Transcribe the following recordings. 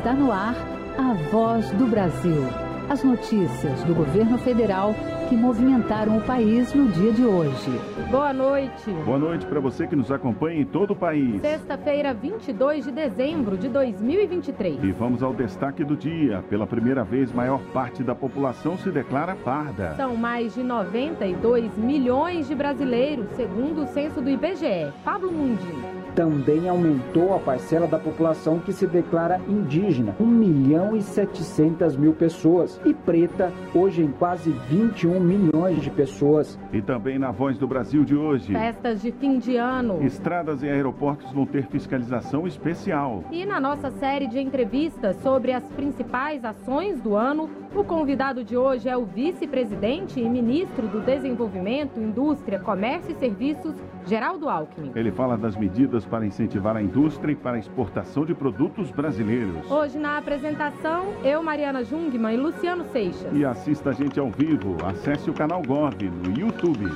Está no ar a voz do Brasil. As notícias do governo federal que movimentaram o país no dia de hoje. Boa noite. Boa noite para você que nos acompanha em todo o país. Sexta-feira, 22 de dezembro de 2023. E vamos ao destaque do dia. Pela primeira vez, maior parte da população se declara parda. São mais de 92 milhões de brasileiros, segundo o censo do IBGE. Pablo Mundinho também aumentou a parcela da população que se declara indígena, 1 milhão e 700 mil pessoas, e preta, hoje em quase 21 milhões de pessoas. E também na Voz do Brasil de hoje. Festas de fim de ano. Estradas e aeroportos vão ter fiscalização especial. E na nossa série de entrevistas sobre as principais ações do ano, o convidado de hoje é o vice-presidente e ministro do Desenvolvimento, Indústria, Comércio e Serviços, Geraldo Alckmin. Ele fala das medidas para incentivar a indústria e para a exportação de produtos brasileiros. Hoje na apresentação, eu, Mariana Jungmann e Luciano Seixas. E assista a gente ao vivo. Acesse o canal Gov no YouTube.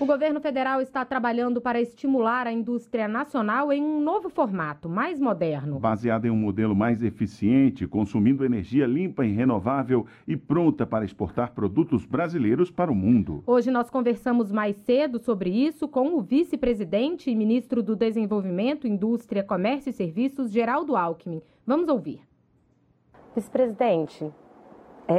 O governo federal está trabalhando para estimular a indústria nacional em um novo formato, mais moderno. Baseado em um modelo mais eficiente, consumindo energia limpa e renovável e pronta para exportar produtos brasileiros para o mundo. Hoje nós conversamos mais cedo sobre isso com o vice-presidente e ministro do Desenvolvimento, Indústria, Comércio e Serviços, Geraldo Alckmin. Vamos ouvir. Vice-presidente,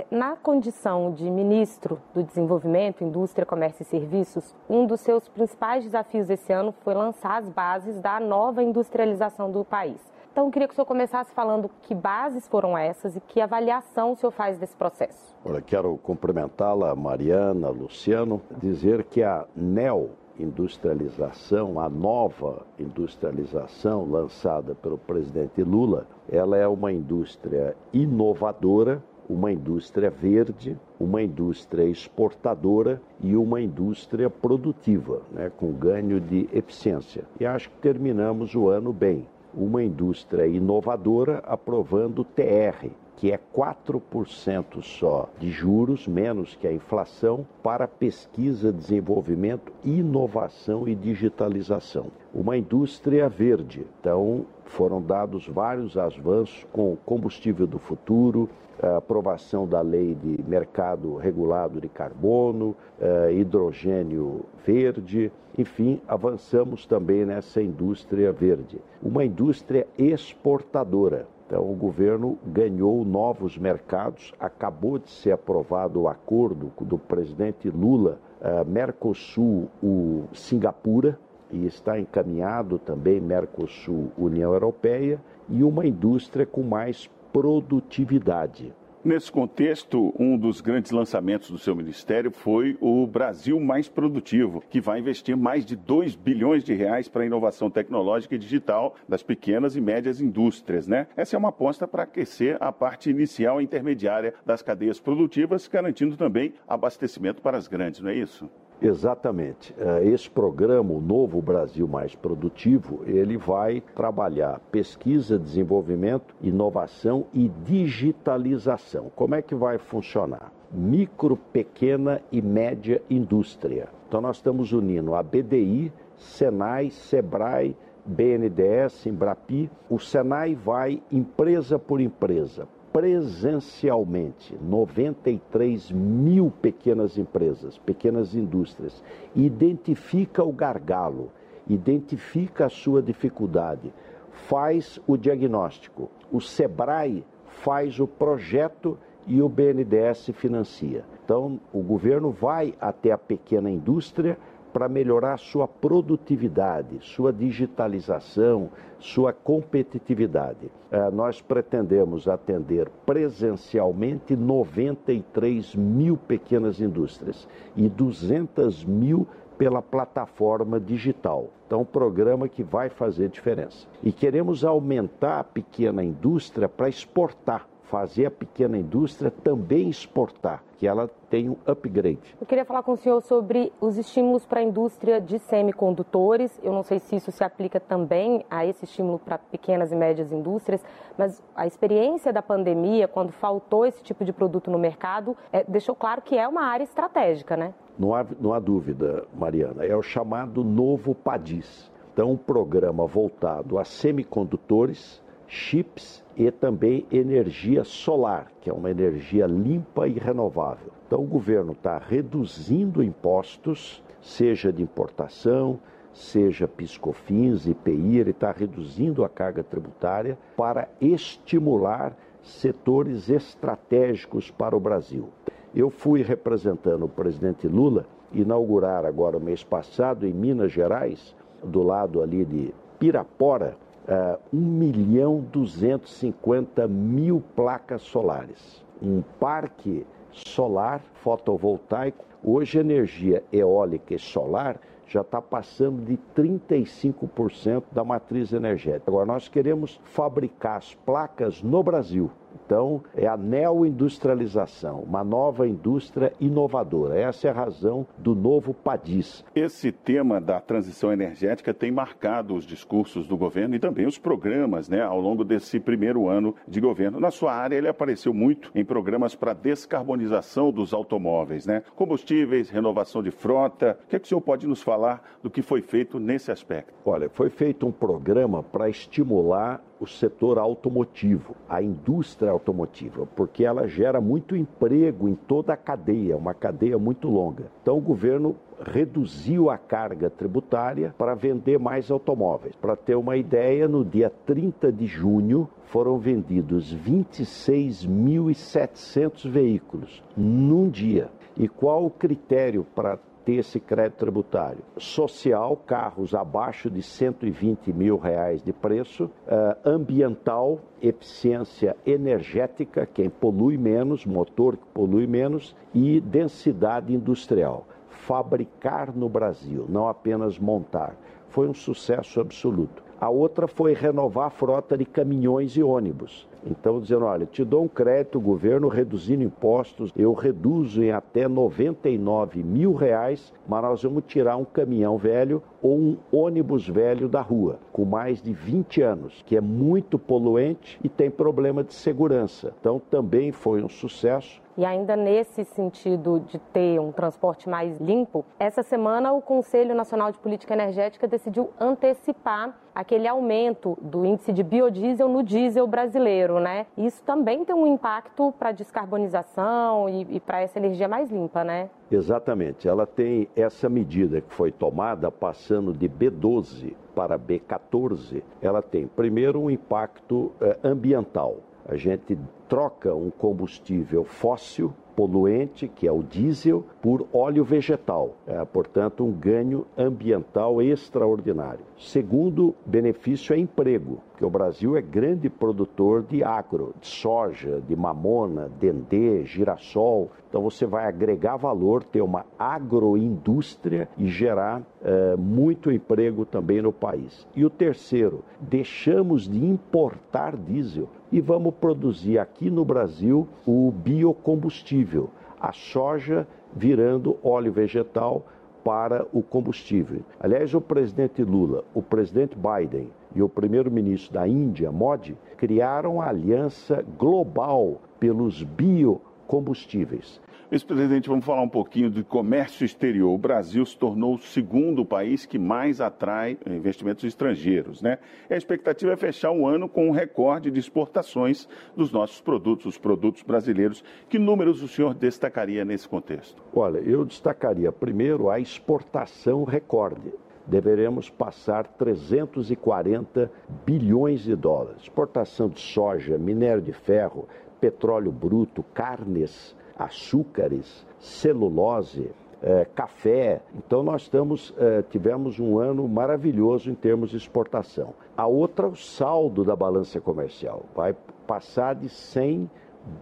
na condição de ministro do Desenvolvimento, Indústria, Comércio e Serviços, um dos seus principais desafios esse ano foi lançar as bases da nova industrialização do país. Então, eu queria que o senhor começasse falando que bases foram essas e que avaliação o senhor faz desse processo. Olha, quero cumprimentá-la, Mariana, Luciano, dizer que a NEO industrialização, a nova industrialização lançada pelo presidente Lula, ela é uma indústria inovadora uma indústria verde, uma indústria exportadora e uma indústria produtiva, né, com ganho de eficiência. E acho que terminamos o ano bem. Uma indústria inovadora aprovando TR, que é 4% só de juros, menos que a inflação, para pesquisa, desenvolvimento, inovação e digitalização. Uma indústria verde. Então, foram dados vários avanços com combustível do futuro, aprovação da lei de mercado regulado de carbono, eh, hidrogênio verde, enfim, avançamos também nessa indústria verde. Uma indústria exportadora. Então, o governo ganhou novos mercados, acabou de ser aprovado o acordo do presidente Lula, eh, Mercosul, o Singapura, e está encaminhado também Mercosul, União Europeia, e uma indústria com mais produtividade. Nesse contexto, um dos grandes lançamentos do seu ministério foi o Brasil Mais Produtivo, que vai investir mais de 2 bilhões de reais para a inovação tecnológica e digital das pequenas e médias indústrias, né? Essa é uma aposta para aquecer a parte inicial e intermediária das cadeias produtivas, garantindo também abastecimento para as grandes, não é isso? Exatamente. É, esse programa, o Novo Brasil Mais Produtivo, ele vai trabalhar pesquisa, desenvolvimento, inovação e digitalização. Como é que vai funcionar? Micro, pequena e média indústria. Então nós estamos unindo a BDI, Senai, Sebrae, BNDES, Embrapi. O Senai vai empresa por empresa, presencialmente 93 mil pequenas empresas, pequenas indústrias, identifica o gargalo, identifica a sua dificuldade, faz o diagnóstico. O SEBRAE faz o projeto e o BNDES financia. Então, o governo vai até a pequena indústria para melhorar sua produtividade, sua digitalização, sua competitividade. É, nós pretendemos atender presencialmente 93 mil pequenas indústrias e 200 mil pela plataforma digital. Então, um programa que vai fazer diferença. E queremos aumentar a pequena indústria para exportar fazer a pequena indústria também exportar, que ela tem um upgrade. Eu queria falar com o senhor sobre os estímulos para a indústria de semicondutores. Eu não sei se isso se aplica também a esse estímulo para pequenas e médias indústrias, mas a experiência da pandemia, quando faltou esse tipo de produto no mercado, é, deixou claro que é uma área estratégica, né? Não há, não há dúvida, Mariana. É o chamado novo PADIS Então, um programa voltado a semicondutores, chips e também energia solar, que é uma energia limpa e renovável. Então, o governo está reduzindo impostos, seja de importação, seja piscofins, IPI, ele está reduzindo a carga tributária para estimular setores estratégicos para o Brasil. Eu fui representando o presidente Lula inaugurar agora o mês passado em Minas Gerais, do lado ali de Pirapora, uh, 1 milhão 250 mil placas solares. Um parque solar fotovoltaico. Hoje, energia eólica e solar já está passando de 35% da matriz energética. Agora, nós queremos fabricar as placas no Brasil. Então, é a neoindustrialização, uma nova indústria inovadora. Essa é a razão do novo PADIS. Esse tema da transição energética tem marcado os discursos do governo e também os programas né, ao longo desse primeiro ano de governo. Na sua área, ele apareceu muito em programas para descarbonização dos automóveis, né? combustíveis, renovação de frota. O que, é que o senhor pode nos falar do que foi feito nesse aspecto? Olha, foi feito um programa para estimular o setor automotivo, a indústria automotiva, porque ela gera muito emprego em toda a cadeia, uma cadeia muito longa. Então o governo reduziu a carga tributária para vender mais automóveis. Para ter uma ideia, no dia 30 de junho foram vendidos 26.700 veículos num dia. E qual o critério para ter esse crédito tributário. Social, carros abaixo de 120 mil reais de preço. Uh, ambiental, eficiência energética, quem polui menos, motor que polui menos. E densidade industrial. Fabricar no Brasil, não apenas montar. Foi um sucesso absoluto. A outra foi renovar a frota de caminhões e ônibus. Então, dizendo, olha, te dou um crédito, o governo reduzindo impostos, eu reduzo em até 99 mil reais, mas nós vamos tirar um caminhão velho ou um ônibus velho da rua, com mais de 20 anos, que é muito poluente e tem problema de segurança. Então, também foi um sucesso. E ainda nesse sentido de ter um transporte mais limpo, essa semana o Conselho Nacional de Política Energética decidiu antecipar aquele aumento do índice de biodiesel no diesel brasileiro, né? Isso também tem um impacto para a descarbonização e, e para essa energia mais limpa, né? Exatamente. Ela tem essa medida que foi tomada passando de B12 para B14. Ela tem primeiro um impacto eh, ambiental. A gente troca um combustível fóssil poluente, que é o diesel, por óleo vegetal. É, portanto, um ganho ambiental extraordinário. Segundo benefício é emprego, que o Brasil é grande produtor de agro, de soja, de mamona, dendê, girassol. Então você vai agregar valor, ter uma agroindústria e gerar é, muito emprego também no país. E o terceiro, deixamos de importar diesel e vamos produzir aqui no Brasil o biocombustível, a soja virando óleo vegetal para o combustível. Aliás, o presidente Lula, o presidente Biden e o primeiro-ministro da Índia, Modi, criaram a aliança global pelos biocombustíveis. Vice-presidente, vamos falar um pouquinho do comércio exterior. O Brasil se tornou o segundo país que mais atrai investimentos estrangeiros, né? A expectativa é fechar o ano com um recorde de exportações dos nossos produtos, os produtos brasileiros. Que números o senhor destacaria nesse contexto? Olha, eu destacaria primeiro a exportação recorde deveremos passar 340 bilhões de dólares. Exportação de soja, minério de ferro, petróleo bruto, carnes, açúcares, celulose, é, café. Então nós estamos, é, tivemos um ano maravilhoso em termos de exportação. A outra, o saldo da balança comercial, vai passar de 100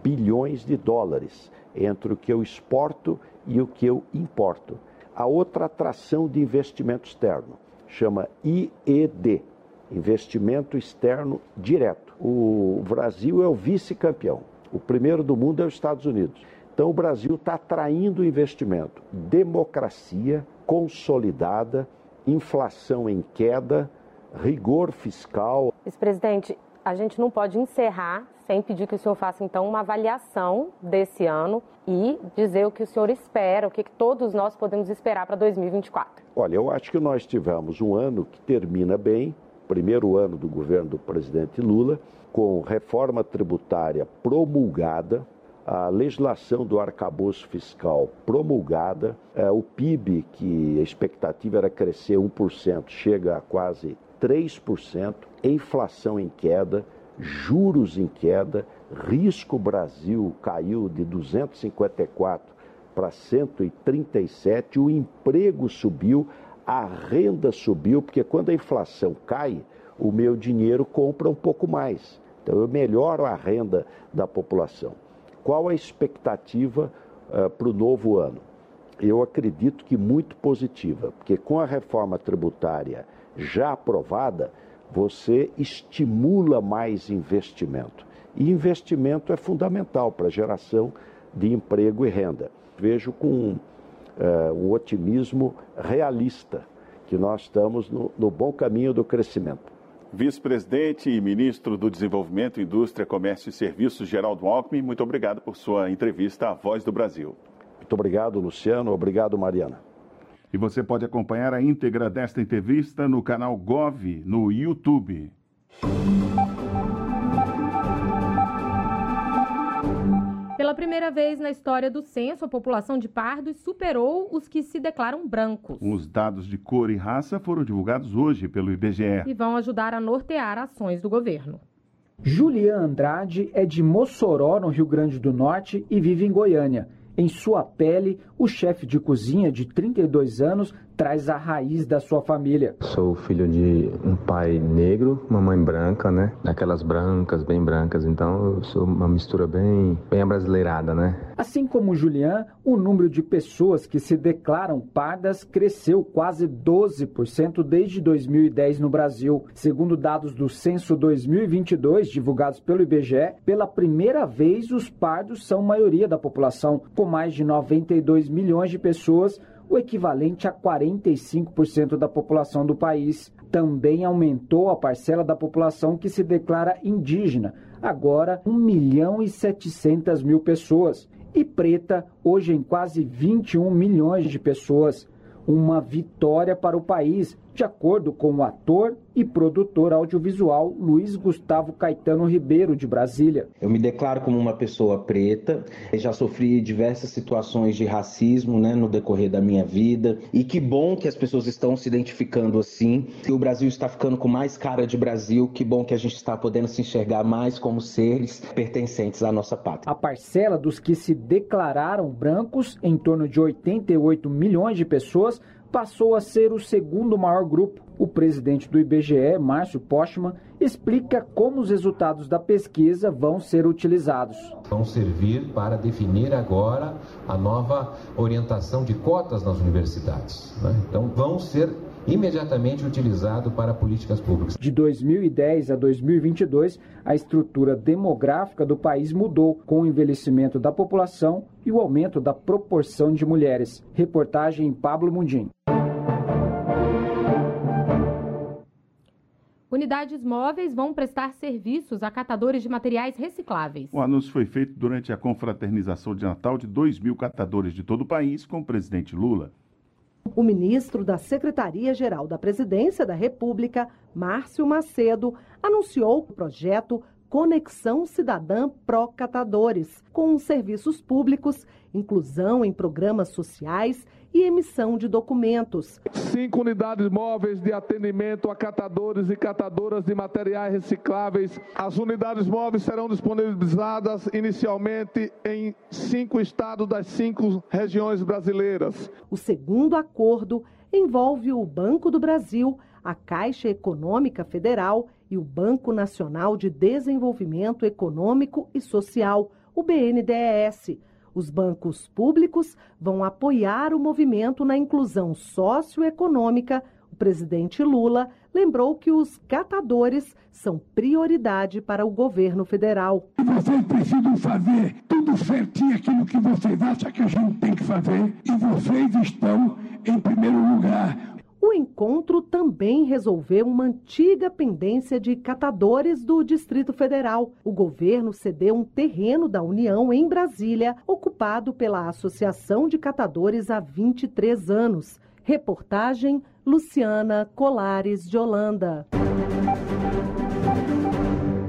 bilhões de dólares entre o que eu exporto e o que eu importo. A outra atração de investimento externo chama IED, Investimento Externo Direto. O Brasil é o vice-campeão. O primeiro do mundo é os Estados Unidos. Então, o Brasil está atraindo investimento. Democracia consolidada, inflação em queda, rigor fiscal. Vice-presidente, a gente não pode encerrar Bacen pedir que o senhor faça então uma avaliação desse ano e dizer o que o senhor espera, o que todos nós podemos esperar para 2024. Olha, eu acho que nós tivemos um ano que termina bem, primeiro ano do governo do presidente Lula, com reforma tributária promulgada, a legislação do arcabouço fiscal promulgada, é, o PIB, que a expectativa era crescer 1%, chega a quase 3%, inflação em queda, juros em queda, risco Brasil caiu de 254 para 137, o emprego subiu, a renda subiu, porque quando a inflação cai, o meu dinheiro compra um pouco mais. Então eu melhoro a renda da população. Qual a expectativa uh, para o novo ano? Eu acredito que muito positiva, porque com a reforma tributária já aprovada, você estimula mais investimento. E investimento é fundamental para a geração de emprego e renda. Vejo com uh, um otimismo realista que nós estamos no, no bom caminho do crescimento. Vice-presidente e ministro do Desenvolvimento, Indústria, Comércio e Serviços, Geraldo Alckmin, muito obrigado por sua entrevista à Voz do Brasil. Muito obrigado, Luciano. Obrigado, Mariana. E você pode acompanhar a íntegra desta entrevista no canal Gov no YouTube. Primeira vez na história do censo, a população de pardos superou os que se declaram brancos. Os dados de cor e raça foram divulgados hoje pelo IBGE e vão ajudar a nortear ações do governo. Julian Andrade é de Mossoró, no Rio Grande do Norte, e vive em Goiânia. Em sua pele, o chefe de cozinha de 32 anos traz a raiz da sua família. Sou filho de um pai negro, uma mãe branca, né? Aquelas brancas, bem brancas. Então eu sou uma mistura bem, bem abrasileirada, né? Assim como Julian, o número de pessoas que se declaram pardas cresceu quase 12% desde 2010 no Brasil. Segundo dados do Censo 2022, divulgados pelo IBGE, pela primeira vez os pardos são maioria da população, com mais de 92 milhões de pessoas o equivalente a 45% da população do país. Também aumentou a parcela da população que se declara indígena, agora 1 milhão e 700 mil pessoas. E preta, hoje em quase 21 milhões de pessoas. Uma vitória para o país, de acordo com o ator e produtor audiovisual Luiz Gustavo Caetano Ribeiro, de Brasília. Eu me declaro como uma pessoa preta, já sofri diversas situações de racismo né, no decorrer da minha vida, e que bom que as pessoas estão se identificando assim, que o Brasil está ficando com mais cara de Brasil, que bom que a gente está podendo se enxergar mais como seres pertencentes à nossa pátria. A parcela dos que se declararam brancos, em torno de 88 milhões de pessoas, passou a ser o segundo maior grupo. O presidente do IBGE, Márcio Postman, explica como os resultados da pesquisa vão ser utilizados. Vão servir para definir agora a nova orientação de cotas nas universidades. Né? Então, vão ser imediatamente utilizado para políticas públicas. De 2010 a 2022, a estrutura demográfica do país mudou com o envelhecimento da população e o aumento da proporção de mulheres. Reportagem Pablo Mundim. Unidades móveis vão prestar serviços a catadores de materiais recicláveis. O anúncio foi feito durante a confraternização de Natal de 2 mil catadores de todo o país com o presidente Lula. O ministro da Secretaria-Geral da Presidência da República, Márcio Macedo, anunciou o projeto Conexão Cidadã Pro Catadores, com serviços públicos, inclusão em programas sociais e emissão de documentos. Cinco unidades móveis de atendimento a catadores e catadoras de materiais recicláveis. As unidades móveis serão disponibilizadas inicialmente em cinco estados das cinco regiões brasileiras. O segundo acordo envolve o Banco do Brasil, a Caixa Econômica Federal e o Banco Nacional de Desenvolvimento Econômico e Social, o BNDES os bancos públicos vão apoiar o movimento na inclusão socioeconômica. O presidente Lula lembrou que os catadores são prioridade para o governo federal. Vocês precisam fazer tudo certinho aquilo que vocês acham que a gente tem que fazer e vocês estão em primeiro lugar. O encontro também resolveu uma antiga pendência de catadores do Distrito Federal. O governo cedeu um terreno da União em Brasília, ocupado pela Associação de Catadores há 23 anos. Reportagem Luciana Colares de Holanda.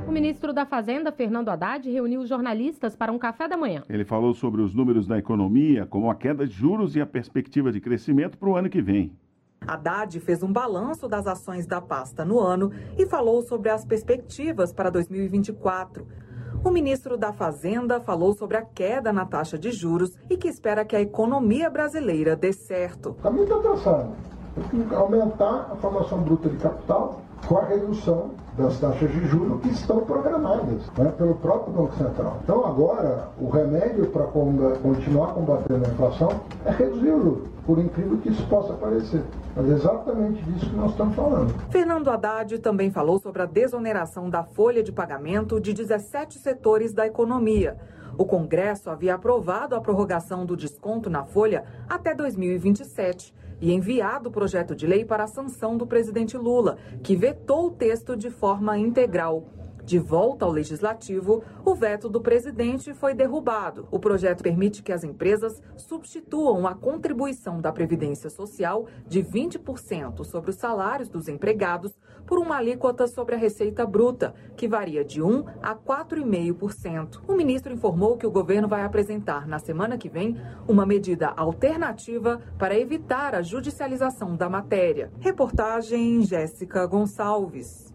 O ministro da Fazenda, Fernando Haddad, reuniu jornalistas para um café da manhã. Ele falou sobre os números da economia, como a queda de juros e a perspectiva de crescimento para o ano que vem. Haddad fez um balanço das ações da pasta no ano e falou sobre as perspectivas para 2024. O ministro da Fazenda falou sobre a queda na taxa de juros e que espera que a economia brasileira dê certo. Está pensando aumentar a formação bruta de capital com a redução das taxas de juros que estão programadas né, pelo próprio Banco Central. Então agora o remédio para continuar combatendo a inflação é reduzir o juros, por incrível que isso possa parecer. Mas é exatamente disso que nós estamos falando. Fernando Haddad também falou sobre a desoneração da folha de pagamento de 17 setores da economia. O Congresso havia aprovado a prorrogação do desconto na folha até 2027 e enviado o projeto de lei para a sanção do presidente Lula, que vetou o texto de forma integral. De volta ao legislativo, o veto do presidente foi derrubado. O projeto permite que as empresas substituam a contribuição da Previdência Social de 20% sobre os salários dos empregados por uma alíquota sobre a receita bruta, que varia de 1 a 4,5%. O ministro informou que o governo vai apresentar na semana que vem uma medida alternativa para evitar a judicialização da matéria. Reportagem Jéssica Gonçalves.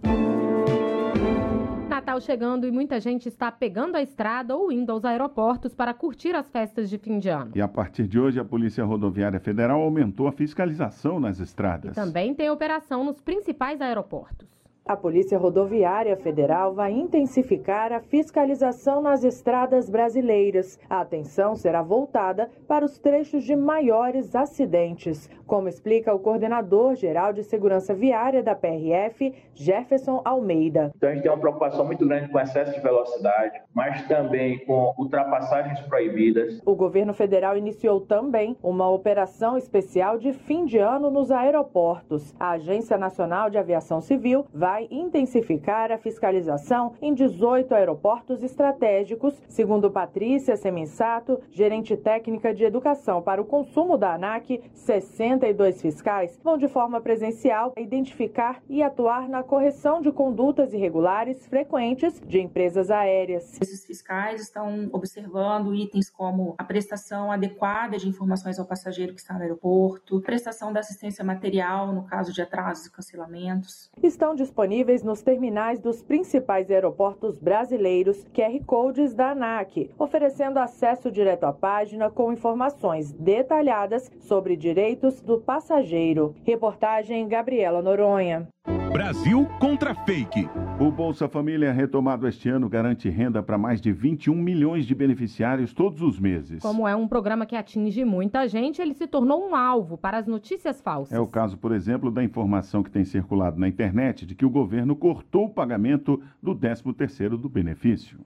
Natal chegando e muita gente está pegando a estrada ou indo aos aeroportos para curtir as festas de fim de ano. E a partir de hoje, a Polícia Rodoviária Federal aumentou a fiscalização nas estradas. E também tem operação nos principais aeroportos. A Polícia Rodoviária Federal vai intensificar a fiscalização nas estradas brasileiras. A atenção será voltada para os trechos de maiores acidentes, como explica o coordenador geral de segurança viária da PRF, Jefferson Almeida. Então a gente tem uma preocupação muito grande com excesso de velocidade, mas também com ultrapassagens proibidas. O governo federal iniciou também uma operação especial de fim de ano nos aeroportos. A Agência Nacional de Aviação Civil vai vai intensificar a fiscalização em 18 aeroportos estratégicos, segundo Patrícia Seminsato, gerente técnica de educação para o consumo da ANAC, 62 fiscais vão de forma presencial identificar e atuar na correção de condutas irregulares frequentes de empresas aéreas. Esses fiscais estão observando itens como a prestação adequada de informações ao passageiro que está no aeroporto, prestação da assistência material no caso de atrasos e cancelamentos. Estão disponíveis disponíveis nos terminais dos principais aeroportos brasileiros QR Codes da ANAC, oferecendo acesso direto à página com informações detalhadas sobre direitos do passageiro. Reportagem Gabriela Noronha. Brasil contra fake. O Bolsa Família retomado este ano garante renda para mais de 21 milhões de beneficiários todos os meses. Como é um programa que atinge muita gente, ele se tornou um alvo para as notícias falsas. É o caso, por exemplo, da informação que tem circulado na internet de que o governo cortou o pagamento do 13º do benefício.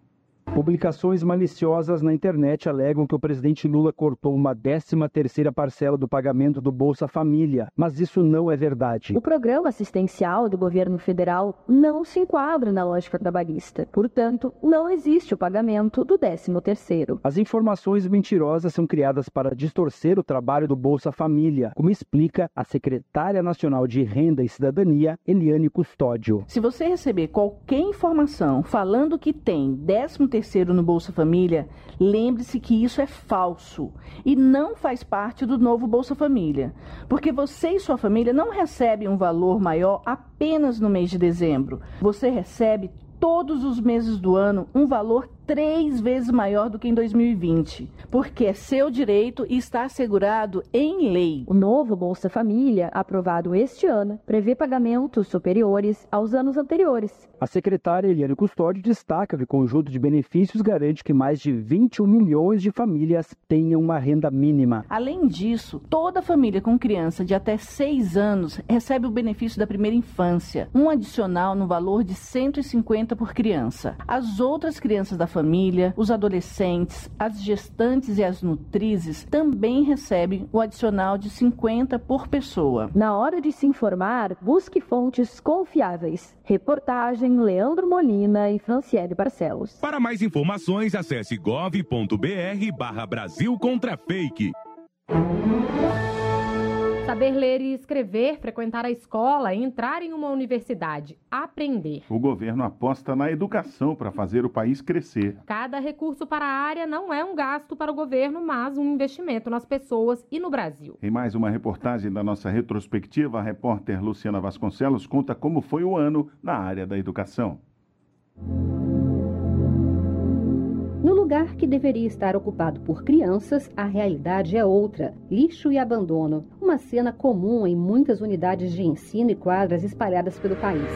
Publicações maliciosas na internet alegam que o presidente Lula cortou uma 13ª parcela do pagamento do Bolsa Família, mas isso não é verdade. O programa assistencial do governo federal não se enquadra na lógica trabalhista. Portanto, não existe o pagamento do 13º. As informações mentirosas são criadas para distorcer o trabalho do Bolsa Família, como explica a secretária nacional de Renda e Cidadania, Eliane Custódio. Se você receber qualquer informação falando que tem 13 terceiro no Bolsa Família, lembre-se que isso é falso e não faz parte do novo Bolsa Família, porque você e sua família não recebem um valor maior apenas no mês de dezembro. Você recebe todos os meses do ano um valor três vezes maior do que em 2020, porque é seu direito e está assegurado em lei. O novo Bolsa Família, aprovado este ano, prevê pagamentos superiores aos anos anteriores. A secretária Eliane Custódio destaca que o conjunto de benefícios garante que mais de 21 milhões de famílias tenham uma renda mínima. Além disso, toda família com criança de até 6 anos recebe o benefício da primeira infância, um adicional no valor de 150 por criança. As outras crianças da família Família, os adolescentes, as gestantes e as nutrizes também recebem o adicional de 50 por pessoa. Na hora de se informar, busque fontes confiáveis. Reportagem Leandro Molina e Franciele Barcelos. Para mais informações, acesse gov.br barra Brasil contra fake. Saber ler e escrever, frequentar a escola, entrar em uma universidade, aprender. O governo aposta na educação para fazer o país crescer. Cada recurso para a área não é um gasto para o governo, mas um investimento nas pessoas e no Brasil. Em mais uma reportagem da nossa retrospectiva, a repórter Luciana Vasconcelos conta como foi o ano na área da educação. No lugar que deveria estar ocupado por crianças, a realidade é outra: lixo e abandono. Uma cena comum em muitas unidades de ensino e quadras espalhadas pelo país.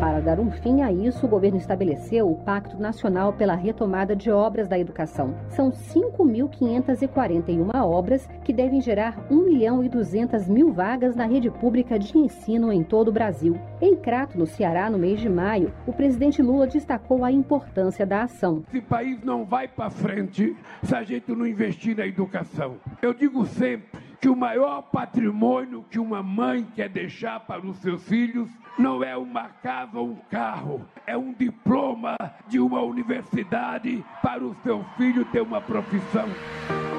Para dar um fim a isso, o governo estabeleceu o Pacto Nacional pela Retomada de Obras da Educação. São 5.541 obras que devem gerar 1 milhão e 200 mil vagas na rede pública de ensino em todo o Brasil. Em Crato, no Ceará, no mês de maio, o presidente Lula destacou a importância da ação. Esse país não vai para frente se a gente não investir na educação. Eu digo sempre que o maior patrimônio que uma mãe quer deixar para os seus filhos não é uma casa ou um carro, é um diploma de uma universidade para o seu filho ter uma profissão.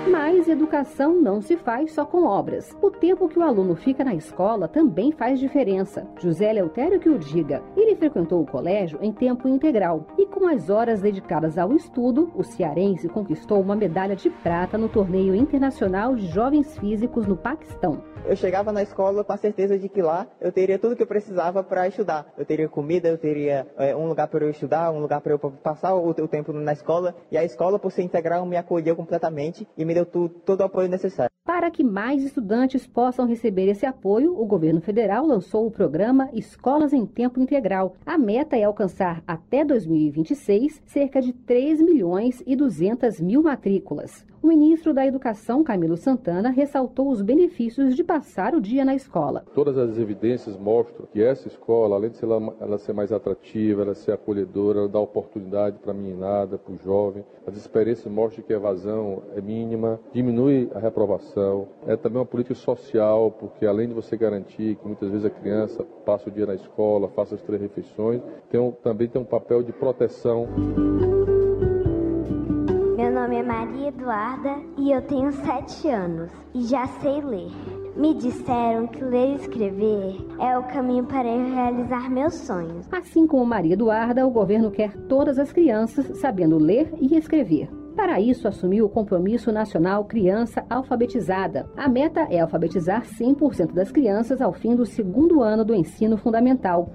Mas educação não se faz só com obras. O tempo que o aluno fica na escola também faz diferença. José Leutério que o diga. Ele frequentou o colégio em tempo integral e com as horas dedicadas ao estudo, o cearense conquistou uma medalha de prata no torneio internacional de jovens físicos no Paquistão. Eu chegava na escola com a certeza de que lá eu teria tudo que eu precisava para estudar. Eu teria comida, eu teria é, um lugar para eu estudar, um lugar para eu passar o, o, tempo na escola. E a escola, por ser integral, me acolheu completamente e me deu tu, todo o apoio necessário. Para que mais estudantes possam receber esse apoio, o governo federal lançou o programa Escolas em Tempo Integral. A meta é alcançar até 2026 cerca de 3 milhões e 200 mil matrículas. O ministro da Educação, Camilo Santana, ressaltou os benefícios de passar o dia na escola. Todas as evidências mostram que essa escola, além de ser ela, ser mais atrativa, ela ser acolhedora, ela dá oportunidade para a meninada, para o jovem. As experiências mostram que a evasão é mínima, diminui a reprovação. É também uma política social, porque além de você garantir que muitas vezes a criança passa o dia na escola, faça as três refeições, tem um, também tem um papel de proteção. Maria Eduarda e eu tenho sete anos e já sei ler. Me disseram que ler e escrever é o caminho para eu realizar meus sonhos. Assim como Maria Eduarda, o governo quer todas as crianças sabendo ler e escrever. Para isso, assumiu o Compromisso Nacional Criança Alfabetizada. A meta é alfabetizar 100% das crianças ao fim do segundo ano do ensino fundamental.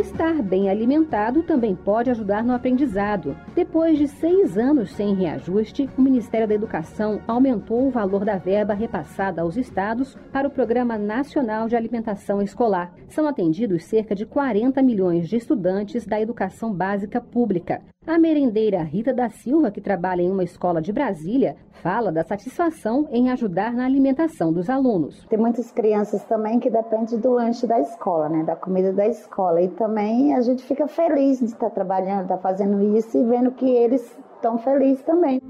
Estar bem alimentado também pode ajudar no aprendizado. Depois de seis anos sem reajuste, o Ministério da Educação aumentou o valor da verba repassada aos estados para o Programa Nacional de Alimentação Escolar. São atendidos cerca de 40 milhões de estudantes da educação básica pública. A merendeira Rita da Silva, que trabalha em uma escola de Brasília, fala da satisfação em ajudar na alimentação dos alunos. Tem muitas crianças também que dependem do lanche da escola, né, da comida da escola. E também a gente fica feliz de estar trabalhando, estar fazendo isso e vendo que eles estão felizes também.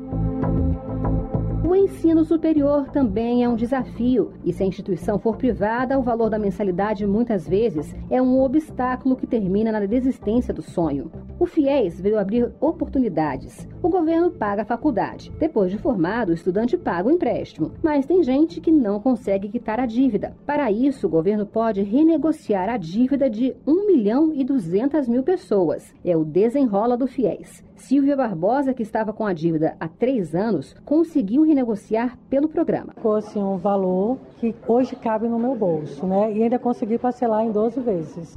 O ensino superior também é um desafio, e se a instituição for privada, o valor da mensalidade muitas vezes é um obstáculo que termina na desistência do sonho. O FIES veio abrir oportunidades. O governo paga a faculdade. Depois de formado, o estudante paga o empréstimo. Mas tem gente que não consegue quitar a dívida. Para isso, o governo pode renegociar a dívida de 1 milhão e 200 mil pessoas. É o desenrola do FIES. Silvia Barbosa, que estava com a dívida há três anos, conseguiu renegociar pelo programa. Fosse um valor que hoje cabe no meu bolso, né? E ainda consegui parcelar em 12 vezes.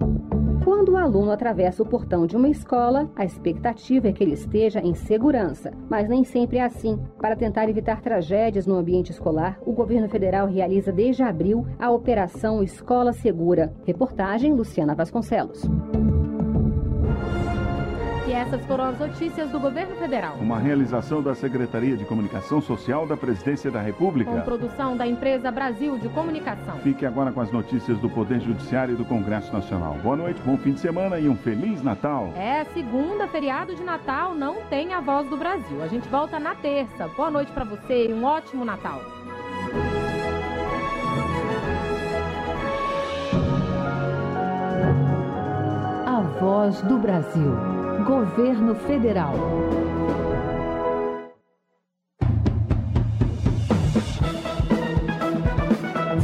Quando o aluno atravessa o portão de uma escola, a expectativa é que ele esteja em segurança, mas nem sempre é assim. Para tentar evitar tragédias no ambiente escolar, o governo federal realiza desde abril a Operação Escola Segura. Reportagem Luciana Vasconcelos. Essas foram as notícias do governo federal. Uma realização da Secretaria de Comunicação Social da Presidência da República. Com produção da empresa Brasil de Comunicação. Fique agora com as notícias do Poder Judiciário e do Congresso Nacional. Boa noite, bom fim de semana e um Feliz Natal. É, segunda, feriado de Natal, não tem a voz do Brasil. A gente volta na terça. Boa noite para você e um ótimo Natal. A voz do Brasil. Governo Federal.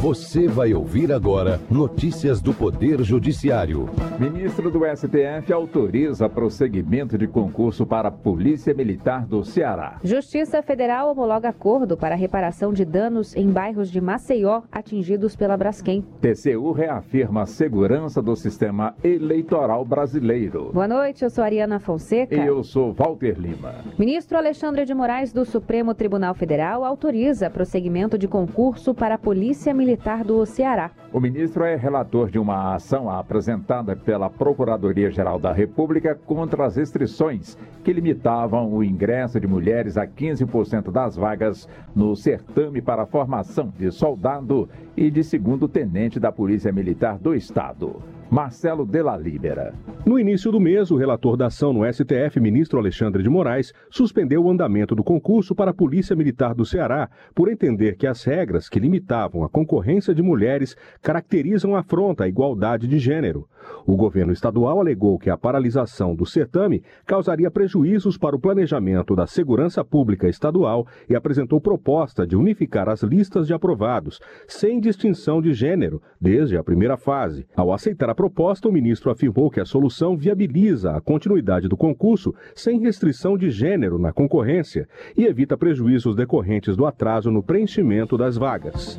Você vai ouvir agora notícias do Poder Judiciário. Ministro do STF autoriza prosseguimento de concurso para a Polícia Militar do Ceará. Justiça Federal homologa acordo para reparação de danos em bairros de Maceió atingidos pela Braskem. TCU reafirma a segurança do sistema eleitoral brasileiro. Boa noite, eu sou Ariana Fonseca. E eu sou Walter Lima. Ministro Alexandre de Moraes do Supremo Tribunal Federal autoriza prosseguimento de concurso para a Polícia Militar do Ceará. O ministro é relator de uma ação apresentada pela Procuradoria-Geral da República contra as restrições que limitavam o ingresso de mulheres a 15% das vagas no certame para a formação de soldado e de segundo tenente da Polícia Militar do Estado. Marcelo Della Libera. No início do mês, o relator da ação no STF, ministro Alexandre de Moraes, suspendeu o andamento do concurso para a Polícia Militar do Ceará por entender que as regras que limitavam a concorrência de mulheres caracterizam afronta à igualdade de gênero. O governo estadual alegou que a paralisação do certame causaria prejuízos para o planejamento da segurança pública estadual e apresentou proposta de unificar as listas de aprovados, sem distinção de gênero, desde a primeira fase. Ao aceitar a proposta, o ministro afirmou que a solução viabiliza a continuidade do concurso sem restrição de gênero na concorrência e evita prejuízos decorrentes do atraso no preenchimento das vagas.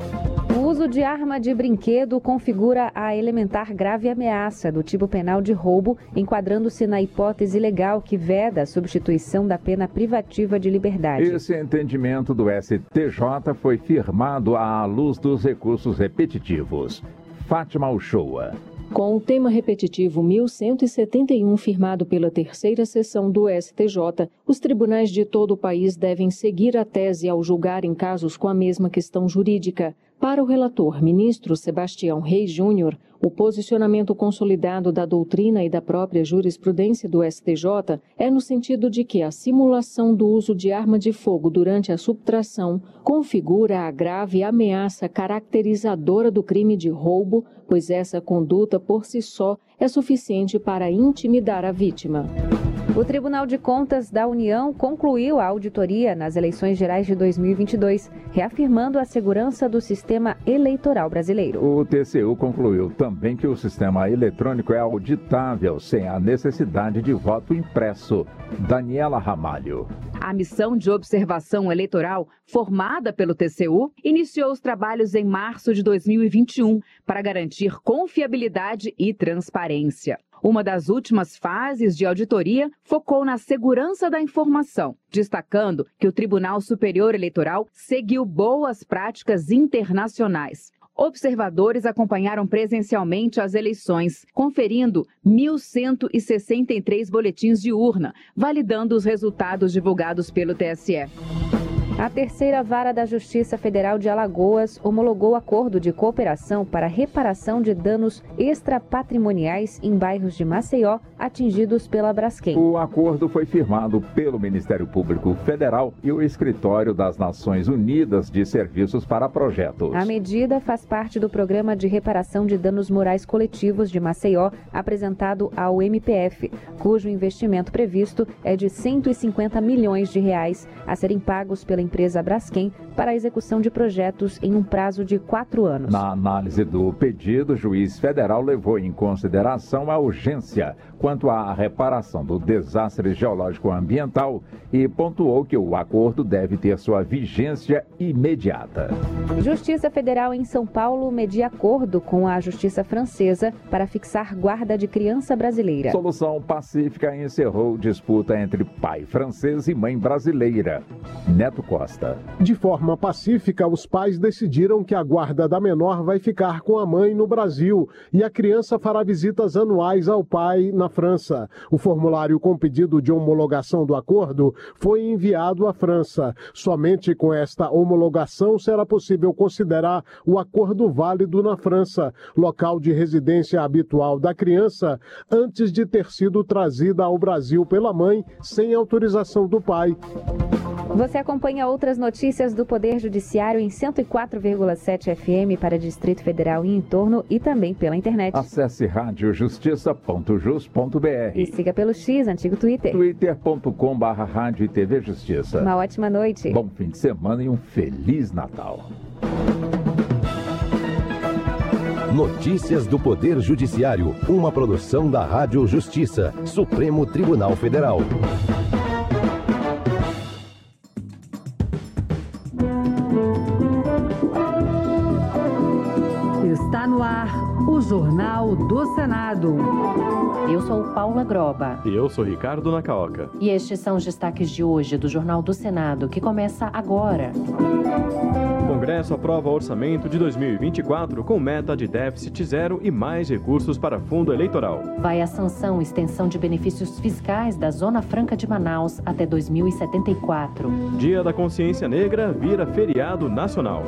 Uso de arma de brinquedo configura a elementar grave ameaça do tipo penal de roubo, enquadrando-se na hipótese legal que veda a substituição da pena privativa de liberdade. Esse entendimento do STJ foi firmado à luz dos recursos repetitivos. Fátima Uchoa. Com o tema repetitivo 1171 firmado pela terceira sessão do STJ, os tribunais de todo o país devem seguir a tese ao julgarem casos com a mesma questão jurídica. Para o relator, ministro Sebastião Reis Júnior, o posicionamento consolidado da doutrina e da própria jurisprudência do STJ é no sentido de que a simulação do uso de arma de fogo durante a subtração configura a grave ameaça caracterizadora do crime de roubo, pois essa conduta por si só é suficiente para intimidar a vítima. O Tribunal de Contas da União concluiu a auditoria nas eleições gerais de 2022, reafirmando a segurança do sistema eleitoral brasileiro. O TCU concluiu também que o sistema eletrônico é auditável sem a necessidade de voto impresso. Daniela Ramalho. A missão de observação eleitoral, formada pelo TCU, iniciou os trabalhos em março de 2021 para garantir confiabilidade e transparência. Uma das últimas fases de auditoria focou na segurança da informação, destacando que o Tribunal Superior Eleitoral seguiu boas práticas internacionais. Observadores acompanharam presencialmente as eleições, conferindo 1.163 boletins de urna, validando os resultados divulgados pelo TSE. A terceira vara da Justiça Federal de Alagoas homologou acordo de cooperação para reparação de danos extrapatrimoniais em bairros de Maceió atingidos pela Braskem. O acordo foi firmado pelo Ministério Público Federal e o Escritório das Nações Unidas de Serviços para Projetos. A medida faz parte do Programa de Reparação de Danos Morais Coletivos de Maceió, apresentado ao MPF, cujo investimento previsto é de 150 milhões de reais a serem pagos pela empresa Braskem para a execução de projetos em um prazo de quatro anos. Na análise do pedido, o juiz federal levou em consideração a urgência quanto à reparação do desastre geológico ambiental e pontuou que o acordo deve ter sua vigência imediata. Justiça Federal em São Paulo media acordo com a Justiça Francesa para fixar guarda de criança brasileira. Solução pacífica encerrou disputa entre pai francês e mãe brasileira. Neto Costa. De forma forma pacífica, os pais decidiram que a guarda da menor vai ficar com a mãe no Brasil e a criança fará visitas anuais ao pai na França. O formulário com pedido de homologação do acordo foi enviado à França. Somente com esta homologação será possível considerar o acordo válido na França, local de residência habitual da criança, antes de ter sido trazida ao Brasil pela mãe sem autorização do pai. Você acompanha outras notícias do Poder Judiciário em 104,7 FM para Distrito Federal e em torno e também pela internet. Acesse radiojustiça.jus.br e siga pelo X, antigo Twitter. twitter.com barra rádio e TV Justiça. Uma ótima noite. Bom fim de semana e um Feliz Natal. Notícias do Poder Judiciário, uma produção da Rádio Justiça, Supremo Tribunal Federal. Jornal do Senado. Eu sou Paula Groba. E eu sou Ricardo Nacaoca. E estes são os destaques de hoje do Jornal do Senado, que começa agora. O Congresso aprova orçamento de 2024 com meta de déficit zero e mais recursos para fundo eleitoral. Vai a sanção extensão de benefícios fiscais da Zona Franca de Manaus até 2074. Dia da Consciência Negra vira feriado nacional.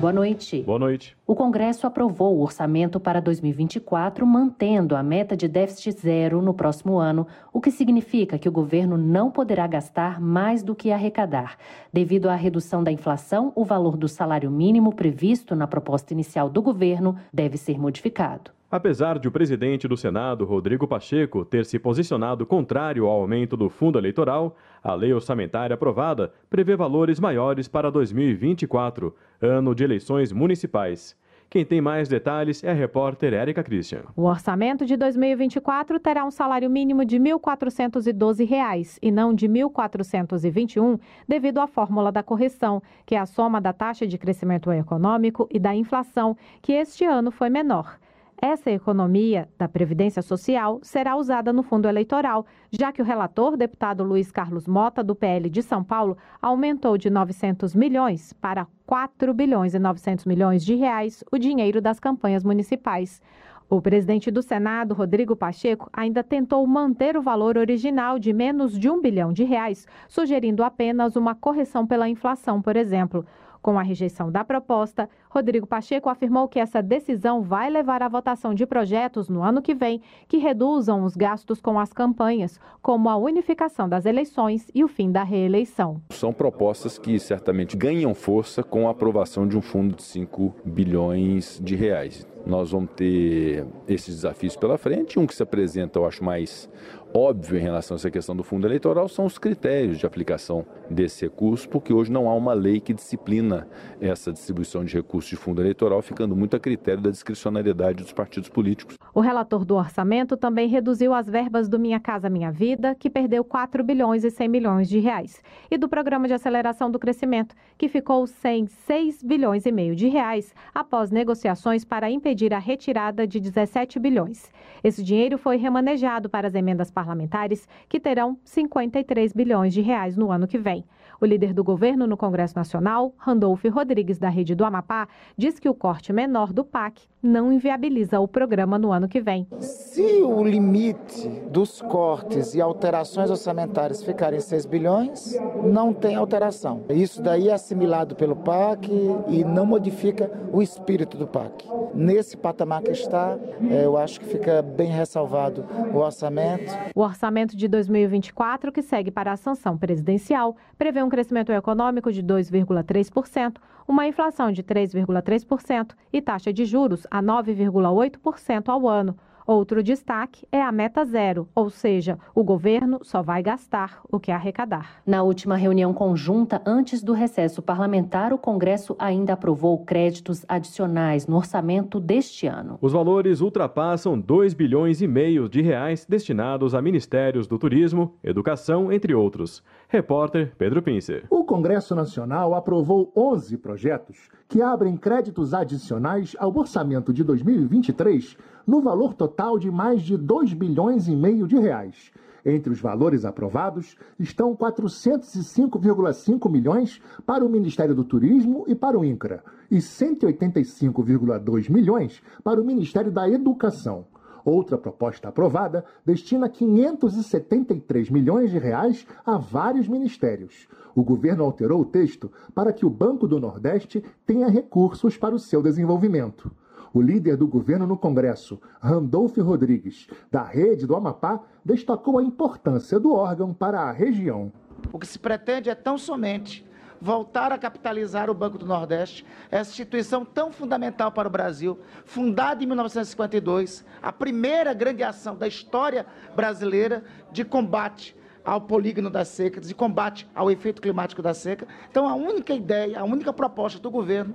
Boa noite. Boa noite. O Congresso aprovou o orçamento para 2024, mantendo a meta de déficit zero no próximo ano, o que significa que o governo não poderá gastar mais do que arrecadar. Devido à redução da inflação, o valor do salário mínimo previsto na proposta inicial do governo deve ser modificado. Apesar de o presidente do Senado, Rodrigo Pacheco, ter se posicionado contrário ao aumento do fundo eleitoral, a lei orçamentária aprovada prevê valores maiores para 2024, ano de eleições municipais. Quem tem mais detalhes é a repórter Érica Christian. O orçamento de 2024 terá um salário mínimo de R$ 1.412 e não de R$ 1.421, devido à fórmula da correção, que é a soma da taxa de crescimento econômico e da inflação, que este ano foi menor. Essa economia da Previdência Social será usada no fundo eleitoral, já que o relator, deputado Luiz Carlos Mota, do PL de São Paulo, aumentou de 900 milhões para 4 bilhões e 900 milhões de reais o dinheiro das campanhas municipais. O presidente do Senado, Rodrigo Pacheco, ainda tentou manter o valor original de menos de um bilhão de reais, sugerindo apenas uma correção pela inflação, por exemplo. Com a rejeição da proposta, Rodrigo Pacheco afirmou que essa decisão vai levar à votação de projetos no ano que vem que reduzam os gastos com as campanhas, como a unificação das eleições e o fim da reeleição. São propostas que certamente ganham força com a aprovação de um fundo de 5 bilhões de reais. Nós vamos ter esses desafios pela frente. Um que se apresenta, eu acho, mais óbvio em relação a essa questão do fundo eleitoral são os critérios de aplicação desse recurso, porque hoje não há uma lei que disciplina essa distribuição de recursos de fundo eleitoral, ficando muito a critério da discricionariedade dos partidos políticos. O relator do orçamento também reduziu as verbas do Minha Casa Minha Vida, que perdeu 4 bilhões e 100 milhões de reais, e do Programa de Aceleração do Crescimento, que ficou sem 6 bilhões e meio de reais após negociações para impedir a retirada de 17 bilhões. Esse dinheiro foi remanejado para as emendas parlamentares, que terão 53 bilhões de reais no ano que vem. O líder do governo no Congresso Nacional, Randolph Rodrigues, da Rede do Amapá, diz que o corte menor do PAC não inviabiliza o programa no ano que vem. Se o limite dos cortes e alterações orçamentárias ficarem 6 bilhões, não tem alteração. Isso daí é assimilado pelo PAC e não modifica o espírito do PAC. Nesse patamar que está, é, eu acho que fica bem ressalvado o orçamento. O orçamento de 2024, que segue para a sanção presidencial, prevê um crescimento econômico de 2,3%, uma inflação de 3,3% e taxa de juros a 9,8% ao ano. Outro destaque é a meta zero, ou seja, o governo só vai gastar o que arrecadar. Na última reunião conjunta antes do recesso parlamentar, o Congresso ainda aprovou créditos adicionais no orçamento deste ano. Os valores ultrapassam 2 bilhões e meio de reais destinados a ministérios do turismo, educação, entre outros. Repórter Pedro Pincer. O Congresso Nacional aprovou 11 projetos que abrem créditos adicionais ao orçamento de 2023 no valor total de mais de 2 bilhões e meio de reais. Entre os valores aprovados estão 405,5 milhões para o Ministério do Turismo e para o INCRA e 185,2 milhões para o Ministério da Educação. Outra proposta aprovada destina 573 milhões de reais a vários ministérios. O governo alterou o texto para que o Banco do Nordeste tenha recursos para o seu desenvolvimento. O líder do governo no Congresso, Randolph Rodrigues, da rede do Amapá, destacou a importância do órgão para a região. O que se pretende é tão somente voltar a capitalizar o Banco do Nordeste, essa instituição tão fundamental para o Brasil, fundada em 1952, a primeira grande ação da história brasileira de combate ao polígono das secas, de combate ao efeito climático da seca. Então, a única ideia, a única proposta do governo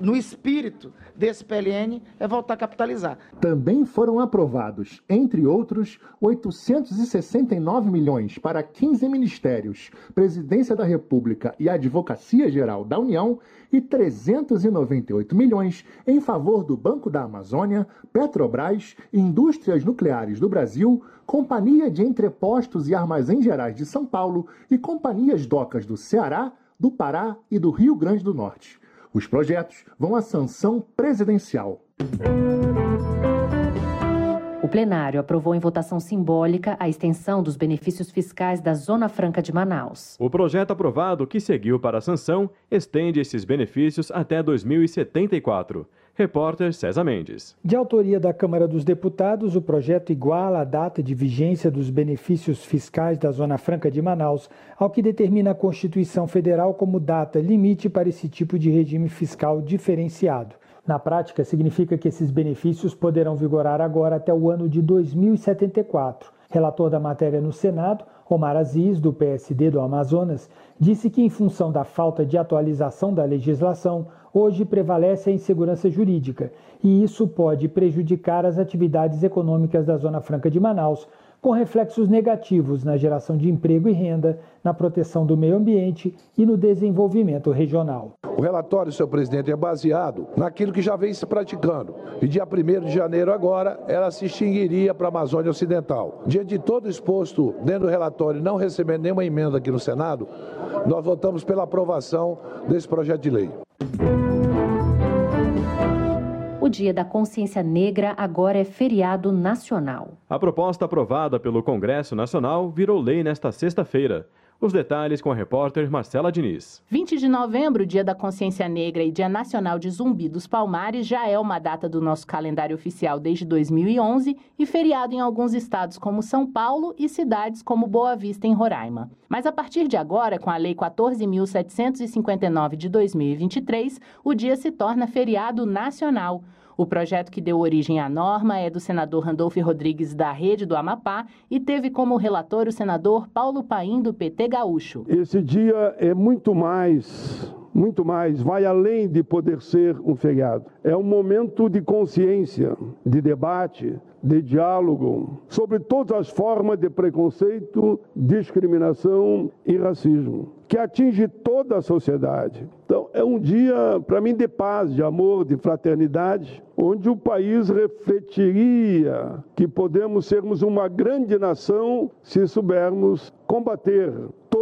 no espírito desse PLN, é voltar a capitalizar. Também foram aprovados, entre outros, 869 milhões para 15 ministérios, Presidência da República e Advocacia Geral da União e 398 milhões em favor do Banco da Amazônia, Petrobras, Indústrias Nucleares do Brasil, Companhia de Entrepostos e Armazéns Gerais de São Paulo e companhias docas do Ceará, do Pará e do Rio Grande do Norte. Os projetos vão à sanção presidencial. O plenário aprovou em votação simbólica a extensão dos benefícios fiscais da Zona Franca de Manaus. O projeto aprovado, que seguiu para a sanção, estende esses benefícios até 2074. Repórter César Mendes. De autoria da Câmara dos Deputados, o projeto iguala a data de vigência dos benefícios fiscais da Zona Franca de Manaus ao que determina a Constituição Federal como data limite para esse tipo de regime fiscal diferenciado. Na prática, significa que esses benefícios poderão vigorar agora até o ano de 2074. Relator da matéria no Senado, Omar Aziz, do PSD do Amazonas, disse que, em função da falta de atualização da legislação, hoje prevalece a insegurança jurídica e isso pode prejudicar as atividades econômicas da Zona Franca de Manaus, com reflexos negativos na geração de emprego e renda, na proteção do meio ambiente e no desenvolvimento regional. O relatório, senhor presidente, é baseado naquilo que já vem se praticando. E dia 1 de janeiro agora, ela se extinguiria para a Amazônia Ocidental. Diante de todo exposto dentro do relatório, não recebendo nenhuma emenda aqui no Senado, nós votamos pela aprovação desse projeto de lei. O Dia da Consciência Negra agora é feriado nacional. A proposta aprovada pelo Congresso Nacional virou lei nesta sexta-feira. Os detalhes com a repórter Marcela Diniz. 20 de novembro, Dia da Consciência Negra e Dia Nacional de Zumbi dos Palmares, já é uma data do nosso calendário oficial desde 2011 e feriado em alguns estados como São Paulo e cidades como Boa Vista, em Roraima. Mas a partir de agora, com a Lei 14.759 de 2023, o dia se torna feriado nacional. O projeto que deu origem à norma é do senador Randolfo Rodrigues, da Rede do Amapá, e teve como relator o senador Paulo Paim, do PT Gaúcho. Esse dia é muito mais muito mais, vai além de poder ser um feriado. É um momento de consciência, de debate, de diálogo sobre todas as formas de preconceito, discriminação e racismo, que atinge toda a sociedade. Então, é um dia, para mim, de paz, de amor, de fraternidade, onde o país refletiria que podemos sermos uma grande nação se soubermos combater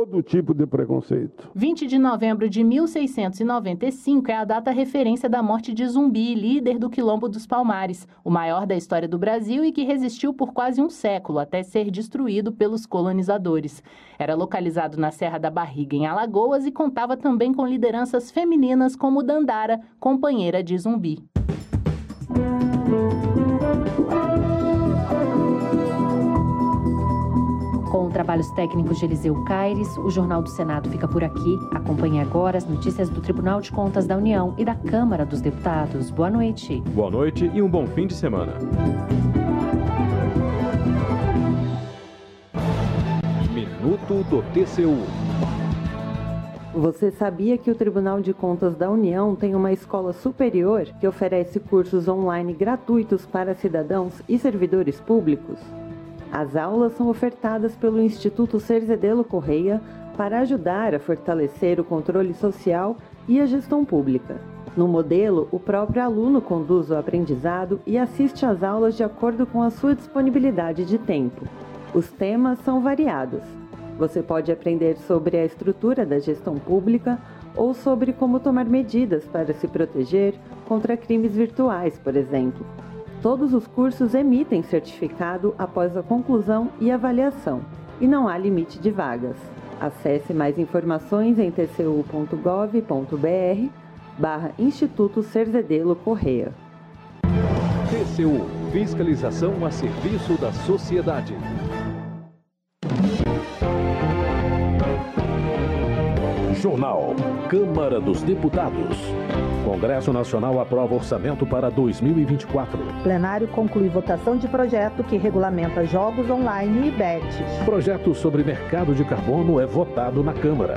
todo tipo de preconceito. 20 de novembro de 1695 é a data referência da morte de Zumbi, líder do Quilombo dos Palmares, o maior da história do Brasil e que resistiu por quase um século até ser destruído pelos colonizadores. Era localizado na Serra da Barriga, em Alagoas, e contava também com lideranças femininas como Dandara, companheira de Zumbi. Com trabalhos técnicos de Eliseu Caires, o Jornal do Senado fica por aqui. Acompanhe agora as notícias do Tribunal de Contas da União e da Câmara dos Deputados. Boa noite. Boa noite e um bom fim de semana. Minuto do TCU. Você sabia que o Tribunal de Contas da União tem uma escola superior que oferece cursos online gratuitos para cidadãos e servidores públicos? As aulas são ofertadas pelo Instituto Cerzedelo Correia para ajudar a fortalecer o controle social e a gestão pública. No modelo, o próprio aluno conduz o aprendizado e assiste às aulas de acordo com a sua disponibilidade de tempo. Os temas são variados. Você pode aprender sobre a estrutura da gestão pública ou sobre como tomar medidas para se proteger contra crimes virtuais, por exemplo. Todos os cursos emitem certificado após a conclusão e avaliação, e não há limite de vagas. Acesse mais informações em tcu.gov.br barra Instituto Cerzedelo Correia. TCU Fiscalização a serviço da sociedade. Jornal. Câmara dos Deputados. Congresso Nacional aprova orçamento para 2024. Plenário conclui votação de projeto que regulamenta jogos online e bets. Projeto sobre mercado de carbono é votado na Câmara.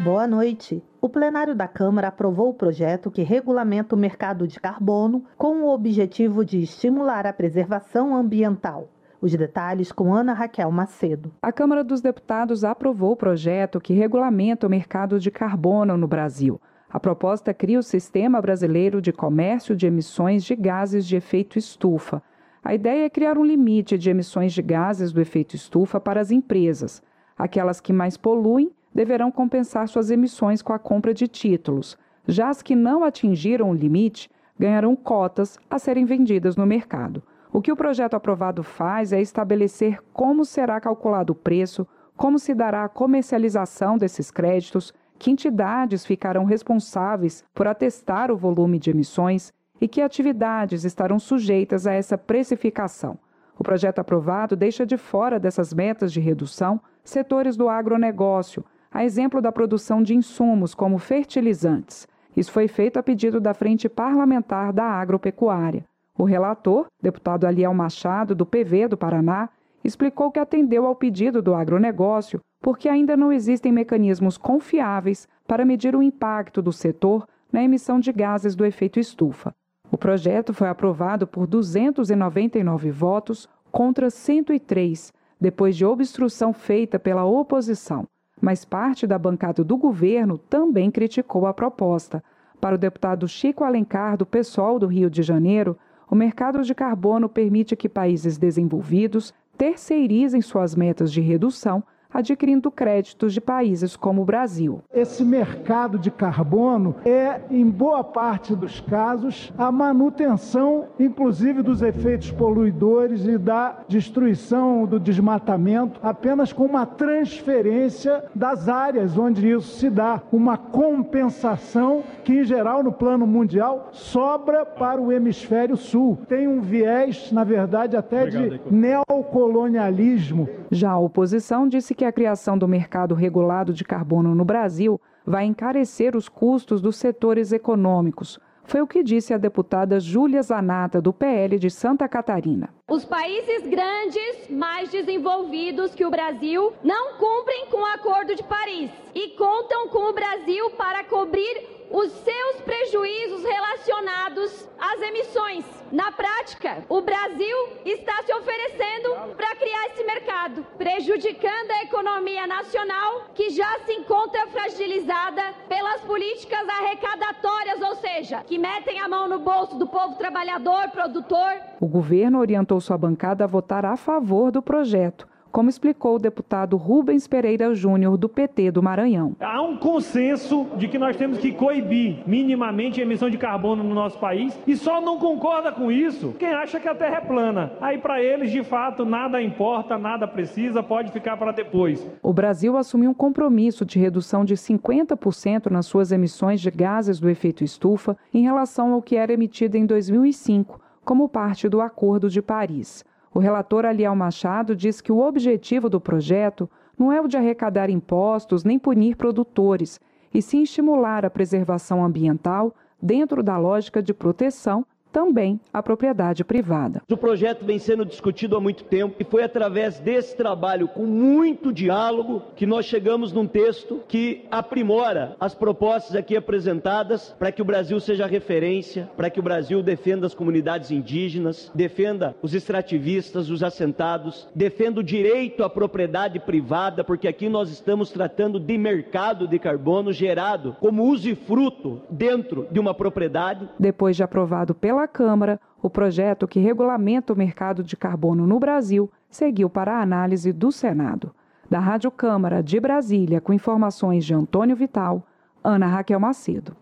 Boa noite. O plenário da Câmara aprovou o projeto que regulamenta o mercado de carbono com o objetivo de estimular a preservação ambiental. Os detalhes com Ana Raquel Macedo. A Câmara dos Deputados aprovou o projeto que regulamenta o mercado de carbono no Brasil. A proposta cria o Sistema Brasileiro de Comércio de Emissões de Gases de Efeito Estufa. A ideia é criar um limite de emissões de gases do efeito estufa para as empresas. Aquelas que mais poluem deverão compensar suas emissões com a compra de títulos. Já as que não atingiram o limite ganharão cotas a serem vendidas no mercado. O que o projeto aprovado faz é estabelecer como será calculado o preço, como se dará a comercialização desses créditos, que entidades ficarão responsáveis por atestar o volume de emissões e que atividades estarão sujeitas a essa precificação. O projeto aprovado deixa de fora dessas metas de redução setores do agronegócio, a exemplo da produção de insumos como fertilizantes. Isso foi feito a pedido da Frente Parlamentar da Agropecuária. O relator, deputado Aliel Machado, do PV do Paraná, explicou que atendeu ao pedido do agronegócio porque ainda não existem mecanismos confiáveis para medir o impacto do setor na emissão de gases do efeito estufa. O projeto foi aprovado por 299 votos contra 103, depois de obstrução feita pela oposição. Mas parte da bancada do governo também criticou a proposta. Para o deputado Chico Alencar, do PSOL do Rio de Janeiro, o mercado de carbono permite que países desenvolvidos terceirizem suas metas de redução adquirindo créditos de países como o Brasil. Esse mercado de carbono é, em boa parte dos casos, a manutenção, inclusive, dos efeitos poluidores e da destruição do desmatamento, apenas com uma transferência das áreas onde isso se dá, uma compensação que, em geral, no plano mundial, sobra para o hemisfério sul. Tem um viés, na verdade, até Obrigado, de neocolonialismo. Já a oposição disse que a criação do mercado regulado de carbono no Brasil vai encarecer os custos dos setores econômicos. Foi o que disse a deputada Júlia Zanata, do PL de Santa Catarina. Os países grandes, mais desenvolvidos que o Brasil, não cumprem com o Acordo de Paris e contam com o Brasil para cobrir os seus prejuízos relacionados às emissões. Na prática, o Brasil está se oferecendo para criar esse mercado, prejudicando a economia nacional, que já se encontra fragilizada pelas políticas arrecadatórias, ou seja, que metem a mão no bolso do povo trabalhador, produtor. O governo orientou sua bancada a votar a favor do projeto como explicou o deputado Rubens Pereira Júnior, do PT do Maranhão. Há um consenso de que nós temos que coibir minimamente a emissão de carbono no nosso país e só não concorda com isso quem acha que a Terra é plana. Aí, para eles, de fato, nada importa, nada precisa, pode ficar para depois. O Brasil assumiu um compromisso de redução de 50% nas suas emissões de gases do efeito estufa em relação ao que era emitido em 2005, como parte do Acordo de Paris. O relator Aliel Machado diz que o objetivo do projeto não é o de arrecadar impostos nem punir produtores, e sim estimular a preservação ambiental dentro da lógica de proteção também a propriedade privada. O projeto vem sendo discutido há muito tempo e foi através desse trabalho, com muito diálogo, que nós chegamos num texto que aprimora as propostas aqui apresentadas para que o Brasil seja referência, para que o Brasil defenda as comunidades indígenas, defenda os extrativistas, os assentados, defenda o direito à propriedade privada, porque aqui nós estamos tratando de mercado de carbono gerado como usufruto dentro de uma propriedade. Depois de aprovado pela pela Câmara, o projeto que regulamenta o mercado de carbono no Brasil seguiu para a análise do Senado. Da Rádio Câmara de Brasília, com informações de Antônio Vital, Ana Raquel Macedo.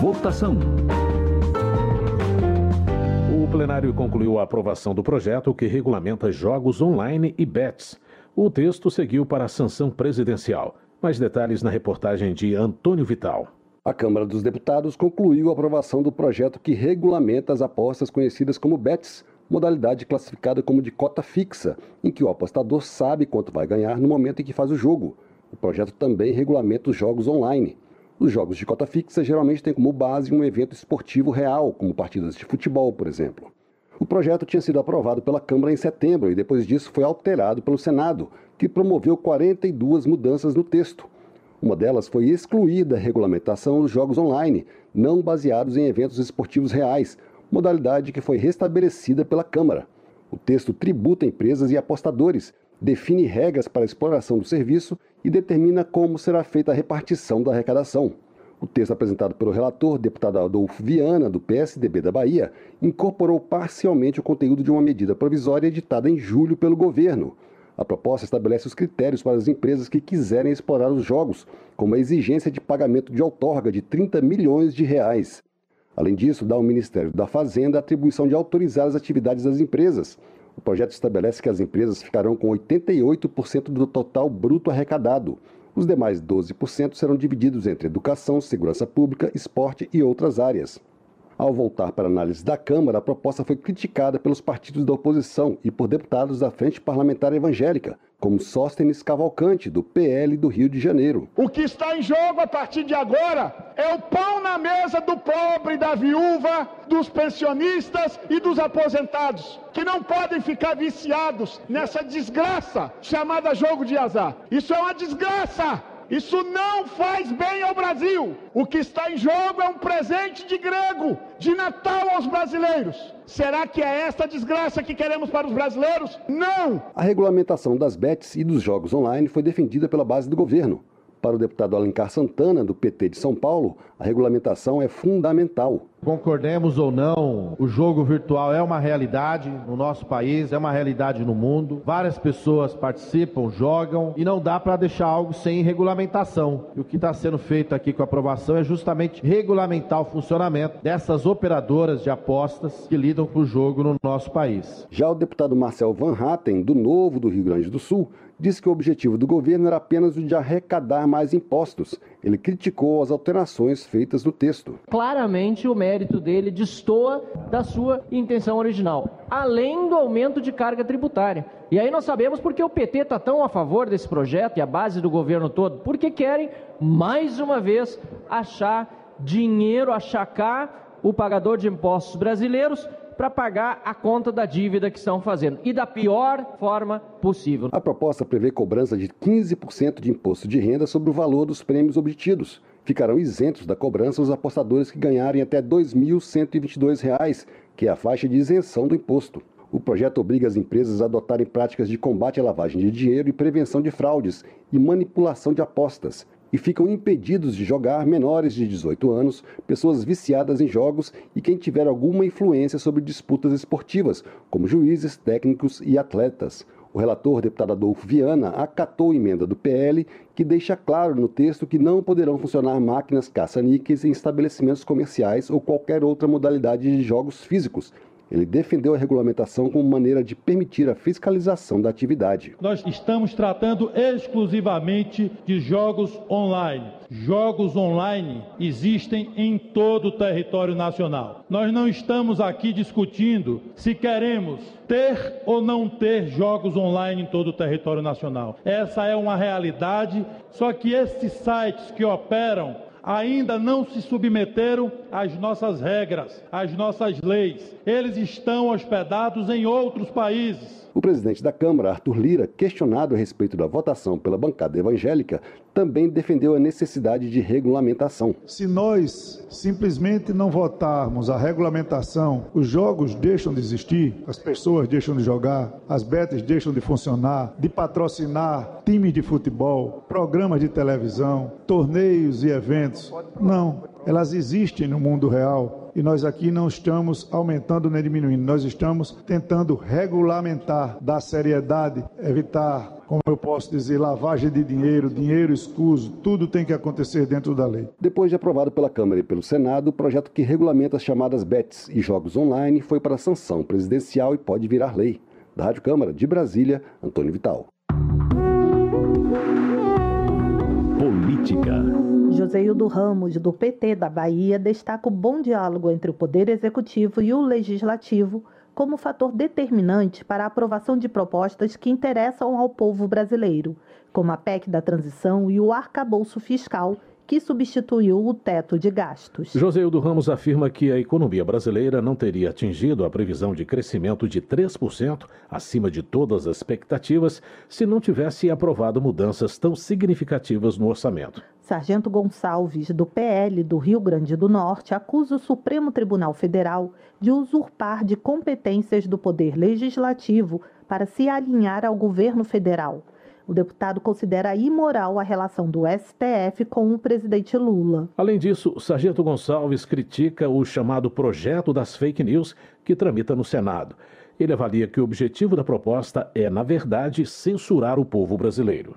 Votação. O plenário concluiu a aprovação do projeto que regulamenta jogos online e bets. O texto seguiu para a sanção presidencial. Mais detalhes na reportagem de Antônio Vital. A Câmara dos Deputados concluiu a aprovação do projeto que regulamenta as apostas conhecidas como bets modalidade classificada como de cota fixa, em que o apostador sabe quanto vai ganhar no momento em que faz o jogo. O projeto também regulamenta os jogos online. Os jogos de cota fixa geralmente têm como base um evento esportivo real, como partidas de futebol, por exemplo. O projeto tinha sido aprovado pela Câmara em setembro e depois disso foi alterado pelo Senado, que promoveu 42 mudanças no texto. Uma delas foi excluir da regulamentação os jogos online, não baseados em eventos esportivos reais, modalidade que foi restabelecida pela Câmara. O texto tributa empresas e apostadores, define regras para a exploração do serviço e determina como será feita a repartição da arrecadação. O texto apresentado pelo relator, deputado Adolfo Viana, do PSDB da Bahia, incorporou parcialmente o conteúdo de uma medida provisória editada em julho pelo governo. A proposta estabelece os critérios para as empresas que quiserem explorar os jogos, como a exigência de pagamento de outorga de 30 milhões de reais. Além disso, dá ao Ministério da Fazenda a atribuição de autorizar as atividades das empresas. O projeto estabelece que as empresas ficarão com 88% do total bruto arrecadado. Os demais 12% serão divididos entre educação, segurança pública, esporte e outras áreas. Ao voltar para análise da Câmara, a proposta foi criticada pelos partidos da oposição e por deputados da Frente Parlamentar Evangélica, como Sóstenes Cavalcante, do PL do Rio de Janeiro. O que está em jogo a partir de agora é o pão na mesa do pobre, da viúva, dos pensionistas e dos aposentados, que não podem ficar viciados nessa desgraça chamada jogo de azar. Isso é uma desgraça! Isso não faz bem ao Brasil. O que está em jogo é um presente de grego, de Natal aos brasileiros. Será que é esta desgraça que queremos para os brasileiros? Não! A regulamentação das bets e dos jogos online foi defendida pela base do governo. Para o deputado Alencar Santana, do PT de São Paulo, a regulamentação é fundamental. Concordemos ou não, o jogo virtual é uma realidade no nosso país, é uma realidade no mundo. Várias pessoas participam, jogam e não dá para deixar algo sem regulamentação. E o que está sendo feito aqui com a aprovação é justamente regulamentar o funcionamento dessas operadoras de apostas que lidam com o jogo no nosso país. Já o deputado Marcel Van Hatten, do Novo do Rio Grande do Sul, disse que o objetivo do governo era apenas o de arrecadar mais impostos. Ele criticou as alterações feitas no texto. Claramente o mérito dele destoa da sua intenção original, além do aumento de carga tributária. E aí nós sabemos porque o PT está tão a favor desse projeto e a base do governo todo, porque querem, mais uma vez, achar dinheiro, achacar o pagador de impostos brasileiros para pagar a conta da dívida que estão fazendo e da pior forma possível. A proposta prevê cobrança de 15% de imposto de renda sobre o valor dos prêmios obtidos. Ficarão isentos da cobrança os apostadores que ganharem até R$ 2.122, que é a faixa de isenção do imposto. O projeto obriga as empresas a adotarem práticas de combate à lavagem de dinheiro e prevenção de fraudes e manipulação de apostas, e ficam impedidos de jogar menores de 18 anos, pessoas viciadas em jogos e quem tiver alguma influência sobre disputas esportivas, como juízes, técnicos e atletas. O relator, deputado Adolfo Viana, acatou a emenda do PL que deixa claro no texto que não poderão funcionar máquinas caça-níqueis em estabelecimentos comerciais ou qualquer outra modalidade de jogos físicos, ele defendeu a regulamentação como maneira de permitir a fiscalização da atividade. Nós estamos tratando exclusivamente de jogos online. Jogos online existem em todo o território nacional. Nós não estamos aqui discutindo se queremos ter ou não ter jogos online em todo o território nacional. Essa é uma realidade, só que esses sites que operam ainda não se submeteram às nossas regras, às nossas leis. Eles estão hospedados em outros países. O presidente da Câmara, Arthur Lira, questionado a respeito da votação pela bancada evangélica, também defendeu a necessidade de regulamentação. Se nós simplesmente não votarmos a regulamentação, os jogos deixam de existir, as pessoas deixam de jogar, as betas deixam de funcionar, de patrocinar times de futebol, programas de televisão, torneios e eventos. Não, elas existem no mundo real e nós aqui não estamos aumentando nem diminuindo, nós estamos tentando regulamentar, dar seriedade, evitar como eu posso dizer, lavagem de dinheiro, dinheiro escuso, tudo tem que acontecer dentro da lei. Depois de aprovado pela Câmara e pelo Senado, o projeto que regulamenta as chamadas BETs e jogos online foi para sanção presidencial e pode virar lei. Da Rádio Câmara de Brasília, Antônio Vital. Política. Joseildo Ramos, do PT da Bahia, destaca o bom diálogo entre o Poder Executivo e o Legislativo como fator determinante para a aprovação de propostas que interessam ao povo brasileiro, como a PEC da transição e o arcabouço fiscal, que substituiu o teto de gastos. Joseildo Ramos afirma que a economia brasileira não teria atingido a previsão de crescimento de 3%, acima de todas as expectativas, se não tivesse aprovado mudanças tão significativas no orçamento. Sargento Gonçalves, do PL do Rio Grande do Norte, acusa o Supremo Tribunal Federal de usurpar de competências do Poder Legislativo para se alinhar ao governo federal. O deputado considera imoral a relação do STF com o presidente Lula. Além disso, Sargento Gonçalves critica o chamado projeto das fake news que tramita no Senado. Ele avalia que o objetivo da proposta é, na verdade, censurar o povo brasileiro.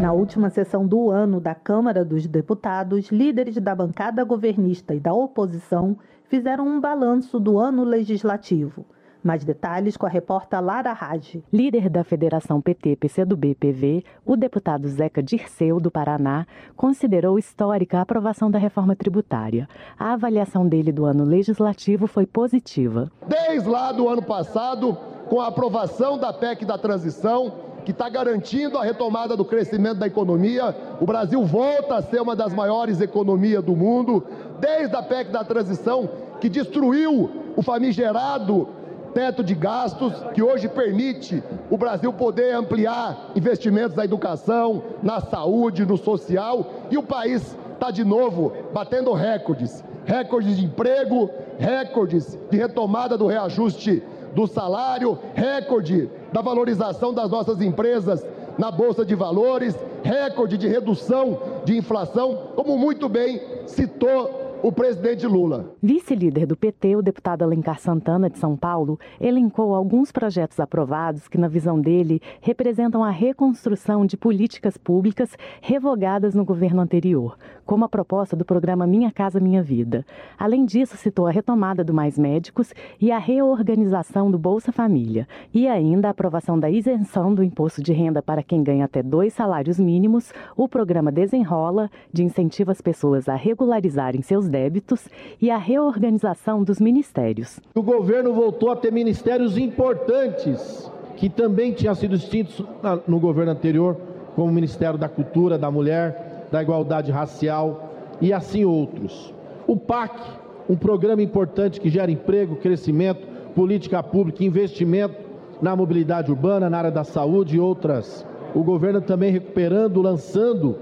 Na última sessão do ano da Câmara dos Deputados, líderes da bancada governista e da oposição fizeram um balanço do ano legislativo. Mais detalhes com a repórter Lara Raj. Líder da Federação PT-PCdoB-PV, o deputado Zeca Dirceu, do Paraná, considerou histórica a aprovação da reforma tributária. A avaliação dele do ano legislativo foi positiva. Desde lá do ano passado, com a aprovação da PEC da transição, que está garantindo a retomada do crescimento da economia. O Brasil volta a ser uma das maiores economias do mundo, desde a PEC da transição, que destruiu o famigerado teto de gastos, que hoje permite o Brasil poder ampliar investimentos na educação, na saúde, no social, e o país está de novo batendo recordes. Recordes de emprego, recordes de retomada do reajuste do salário, recorde da valorização das nossas empresas na Bolsa de Valores, recorde de redução de inflação, como muito bem citou o presidente Lula. Vice-líder do PT, o deputado Alencar Santana de São Paulo, elencou alguns projetos aprovados que, na visão dele, representam a reconstrução de políticas públicas revogadas no governo anterior, como a proposta do programa Minha Casa Minha Vida. Além disso, citou a retomada do Mais Médicos e a reorganização do Bolsa Família, e ainda a aprovação da isenção do imposto de renda para quem ganha até dois salários mínimos, o programa Desenrola, de incentivo às pessoas a regularizarem seus débitos e a reorganização dos ministérios. O governo voltou a ter ministérios importantes que também tinham sido extintos no governo anterior, como o Ministério da Cultura, da Mulher, da Igualdade Racial e assim outros. O PAC, um programa importante que gera emprego, crescimento, política pública, investimento na mobilidade urbana, na área da saúde e outras. O governo também recuperando, lançando,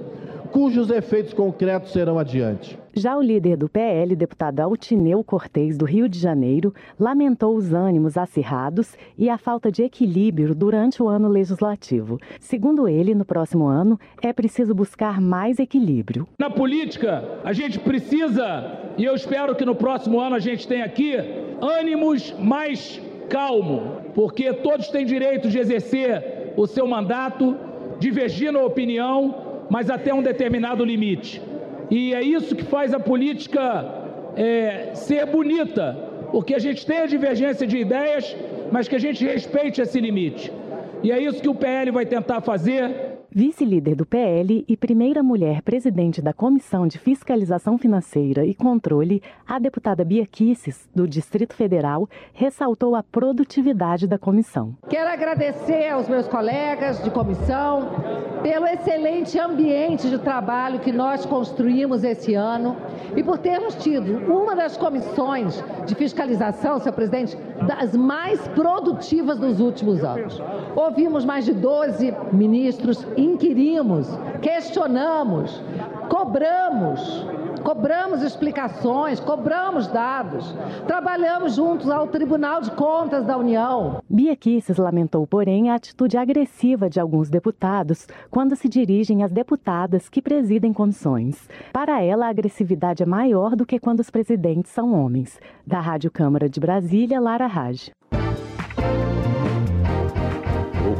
cujos efeitos concretos serão adiante. Já o líder do PL, deputado Altineu Cortez, do Rio de Janeiro, lamentou os ânimos acirrados e a falta de equilíbrio durante o ano legislativo. Segundo ele, no próximo ano é preciso buscar mais equilíbrio. Na política, a gente precisa, e eu espero que no próximo ano a gente tenha aqui, ânimos mais calmo, porque todos têm direito de exercer o seu mandato, divergir na opinião, mas até um determinado limite. E é isso que faz a política é, ser bonita, porque a gente tem a divergência de ideias, mas que a gente respeite esse limite. E é isso que o PL vai tentar fazer Vice-líder do PL e primeira mulher presidente da Comissão de Fiscalização Financeira e Controle, a deputada Bia Kisses, do Distrito Federal, ressaltou a produtividade da comissão. Quero agradecer aos meus colegas de comissão pelo excelente ambiente de trabalho que nós construímos esse ano e por termos tido uma das comissões de fiscalização, senhor presidente, das mais produtivas dos últimos anos. Ouvimos mais de 12 ministros inquirimos, questionamos, cobramos cobramos explicações, cobramos dados, trabalhamos juntos ao Tribunal de Contas da União. Bia Kisses lamentou, porém, a atitude agressiva de alguns deputados quando se dirigem às deputadas que presidem comissões. Para ela, a agressividade é maior do que quando os presidentes são homens. Da Rádio Câmara de Brasília, Lara Raj.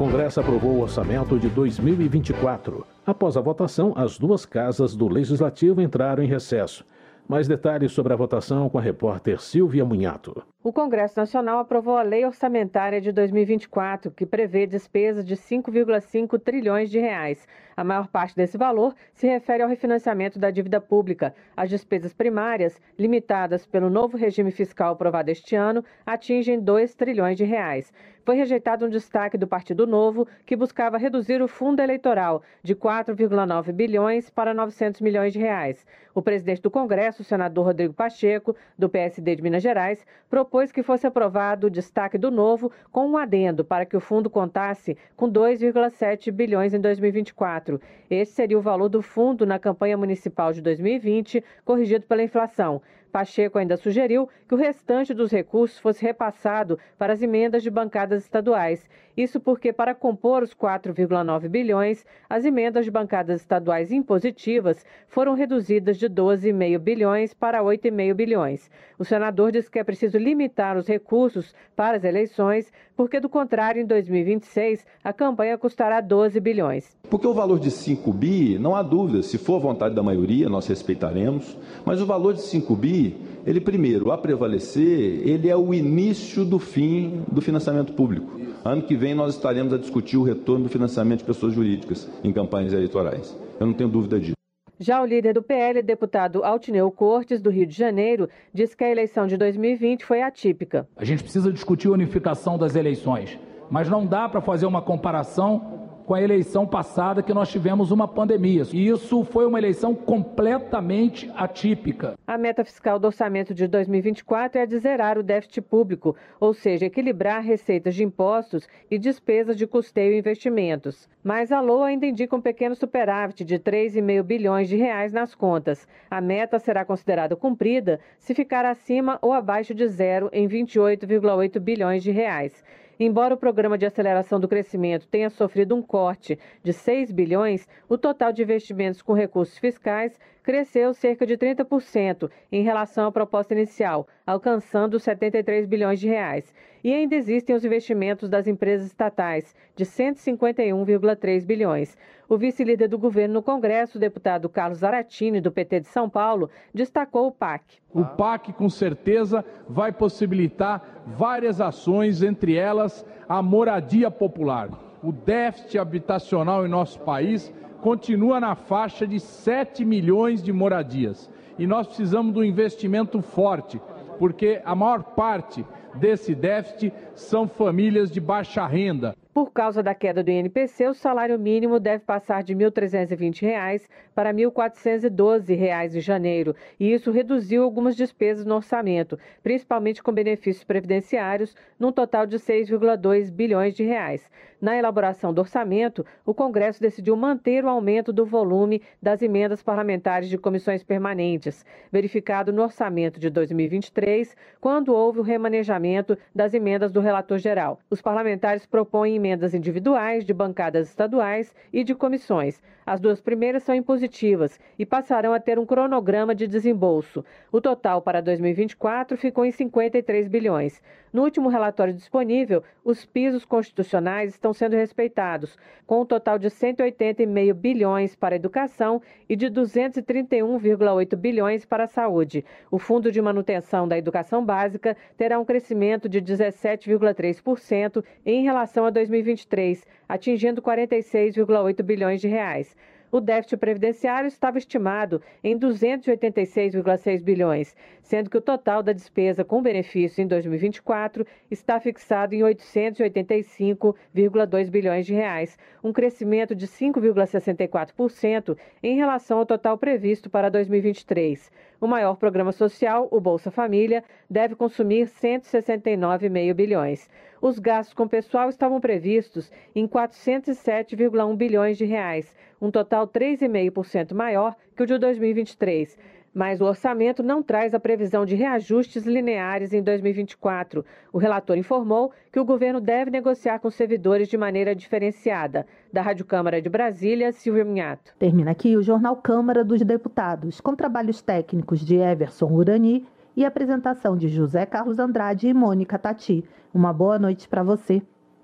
O Congresso aprovou o orçamento de 2024. Após a votação, as duas casas do Legislativo entraram em recesso. Mais detalhes sobre a votação com a repórter Silvia Munhato. O Congresso Nacional aprovou a Lei Orçamentária de 2024, que prevê despesas de 5,5 trilhões de reais. A maior parte desse valor se refere ao refinanciamento da dívida pública. As despesas primárias, limitadas pelo novo regime fiscal aprovado este ano, atingem 2 trilhões de reais. Foi rejeitado um destaque do Partido Novo, que buscava reduzir o fundo eleitoral de 4,9 bilhões para 900 milhões de reais. O presidente do Congresso, o senador Rodrigo Pacheco, do PSD de Minas Gerais, propôs que fosse aprovado o destaque do Novo com um adendo para que o fundo contasse com 2,7 bilhões em 2024. Esse seria o valor do fundo na campanha municipal de 2020, corrigido pela inflação. Pacheco ainda sugeriu que o restante dos recursos fosse repassado para as emendas de bancadas estaduais. Isso porque, para compor os 4,9 bilhões, as emendas de bancadas estaduais impositivas foram reduzidas de 12,5 bilhões para 8,5 bilhões. O senador diz que é preciso limitar os recursos para as eleições, porque, do contrário, em 2026, a campanha custará 12 bilhões. Porque o valor de 5 bi, não há dúvida, se for a vontade da maioria, nós respeitaremos, mas o valor de 5 bi, ele primeiro, a prevalecer, ele é o início do fim do financiamento público. Ano que vem nós estaremos a discutir o retorno do financiamento de pessoas jurídicas em campanhas eleitorais. Eu não tenho dúvida disso. Já o líder do PL, deputado Altineu Cortes, do Rio de Janeiro, disse que a eleição de 2020 foi atípica. A gente precisa discutir a unificação das eleições, mas não dá para fazer uma comparação com a eleição passada que nós tivemos uma pandemia. E isso foi uma eleição completamente atípica. A meta fiscal do orçamento de 2024 é de zerar o déficit público, ou seja, equilibrar receitas de impostos e despesas de custeio e investimentos. Mas a LOA ainda indica um pequeno superávit de 3,5 bilhões de reais nas contas. A meta será considerada cumprida se ficar acima ou abaixo de zero em 28,8 bilhões de reais. Embora o programa de aceleração do crescimento tenha sofrido um corte de 6 bilhões, o total de investimentos com recursos fiscais cresceu cerca de 30% em relação à proposta inicial, alcançando 73 bilhões de reais. E ainda existem os investimentos das empresas estatais, de 151,3 bilhões. O vice-líder do governo no Congresso, o deputado Carlos Zaratini, do PT de São Paulo, destacou o PAC. O PAC, com certeza, vai possibilitar várias ações, entre elas a moradia popular. O déficit habitacional em nosso país continua na faixa de 7 milhões de moradias. E nós precisamos de um investimento forte, porque a maior parte desse déficit são famílias de baixa renda. Por causa da queda do INPC, o salário mínimo deve passar de R$ 1.320 para R$ 1.412 em janeiro, e isso reduziu algumas despesas no orçamento, principalmente com benefícios previdenciários, num total de 6,2 bilhões de reais. Na elaboração do orçamento, o Congresso decidiu manter o aumento do volume das emendas parlamentares de comissões permanentes, verificado no orçamento de 2023, quando houve o remanejamento das emendas do relator geral. Os parlamentares propõem emendas individuais de bancadas estaduais e de comissões. As duas primeiras são impositivas e passarão a ter um cronograma de desembolso. O total para 2024 ficou em 53 bilhões. No último relatório disponível, os pisos constitucionais estão sendo respeitados, com um total de 180,5 bilhões para a educação e de 231,8 bilhões para a saúde. O Fundo de Manutenção da Educação Básica terá um crescimento de 17,3% em relação a 2023, atingindo 46,8 bilhões de reais o déficit previdenciário estava estimado em 286,6 bilhões, sendo que o total da despesa com benefício em 2024 está fixado em 885,2 bilhões de reais, um crescimento de 5,64% em relação ao total previsto para 2023. O maior programa social, o Bolsa Família, deve consumir 169,5 bilhões. Os gastos com pessoal estavam previstos em 407,1 bilhões de reais, um total 3,5% maior que o de 2023. Mas o orçamento não traz a previsão de reajustes lineares em 2024. O relator informou que o governo deve negociar com servidores de maneira diferenciada. Da Rádio Câmara de Brasília, Silvia Minhato. Termina aqui o Jornal Câmara dos Deputados, com trabalhos técnicos de Everson Urani e apresentação de José Carlos Andrade e Mônica Tati. Uma boa noite para você.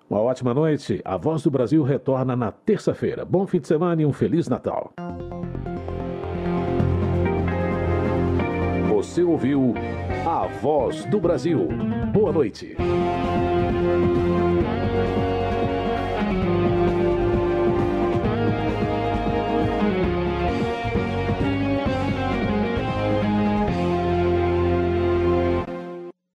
Uma ótima noite. A Voz do Brasil retorna na terça-feira. Bom fim de semana e um Feliz Natal. Você ouviu A Voz do Brasil. Boa noite.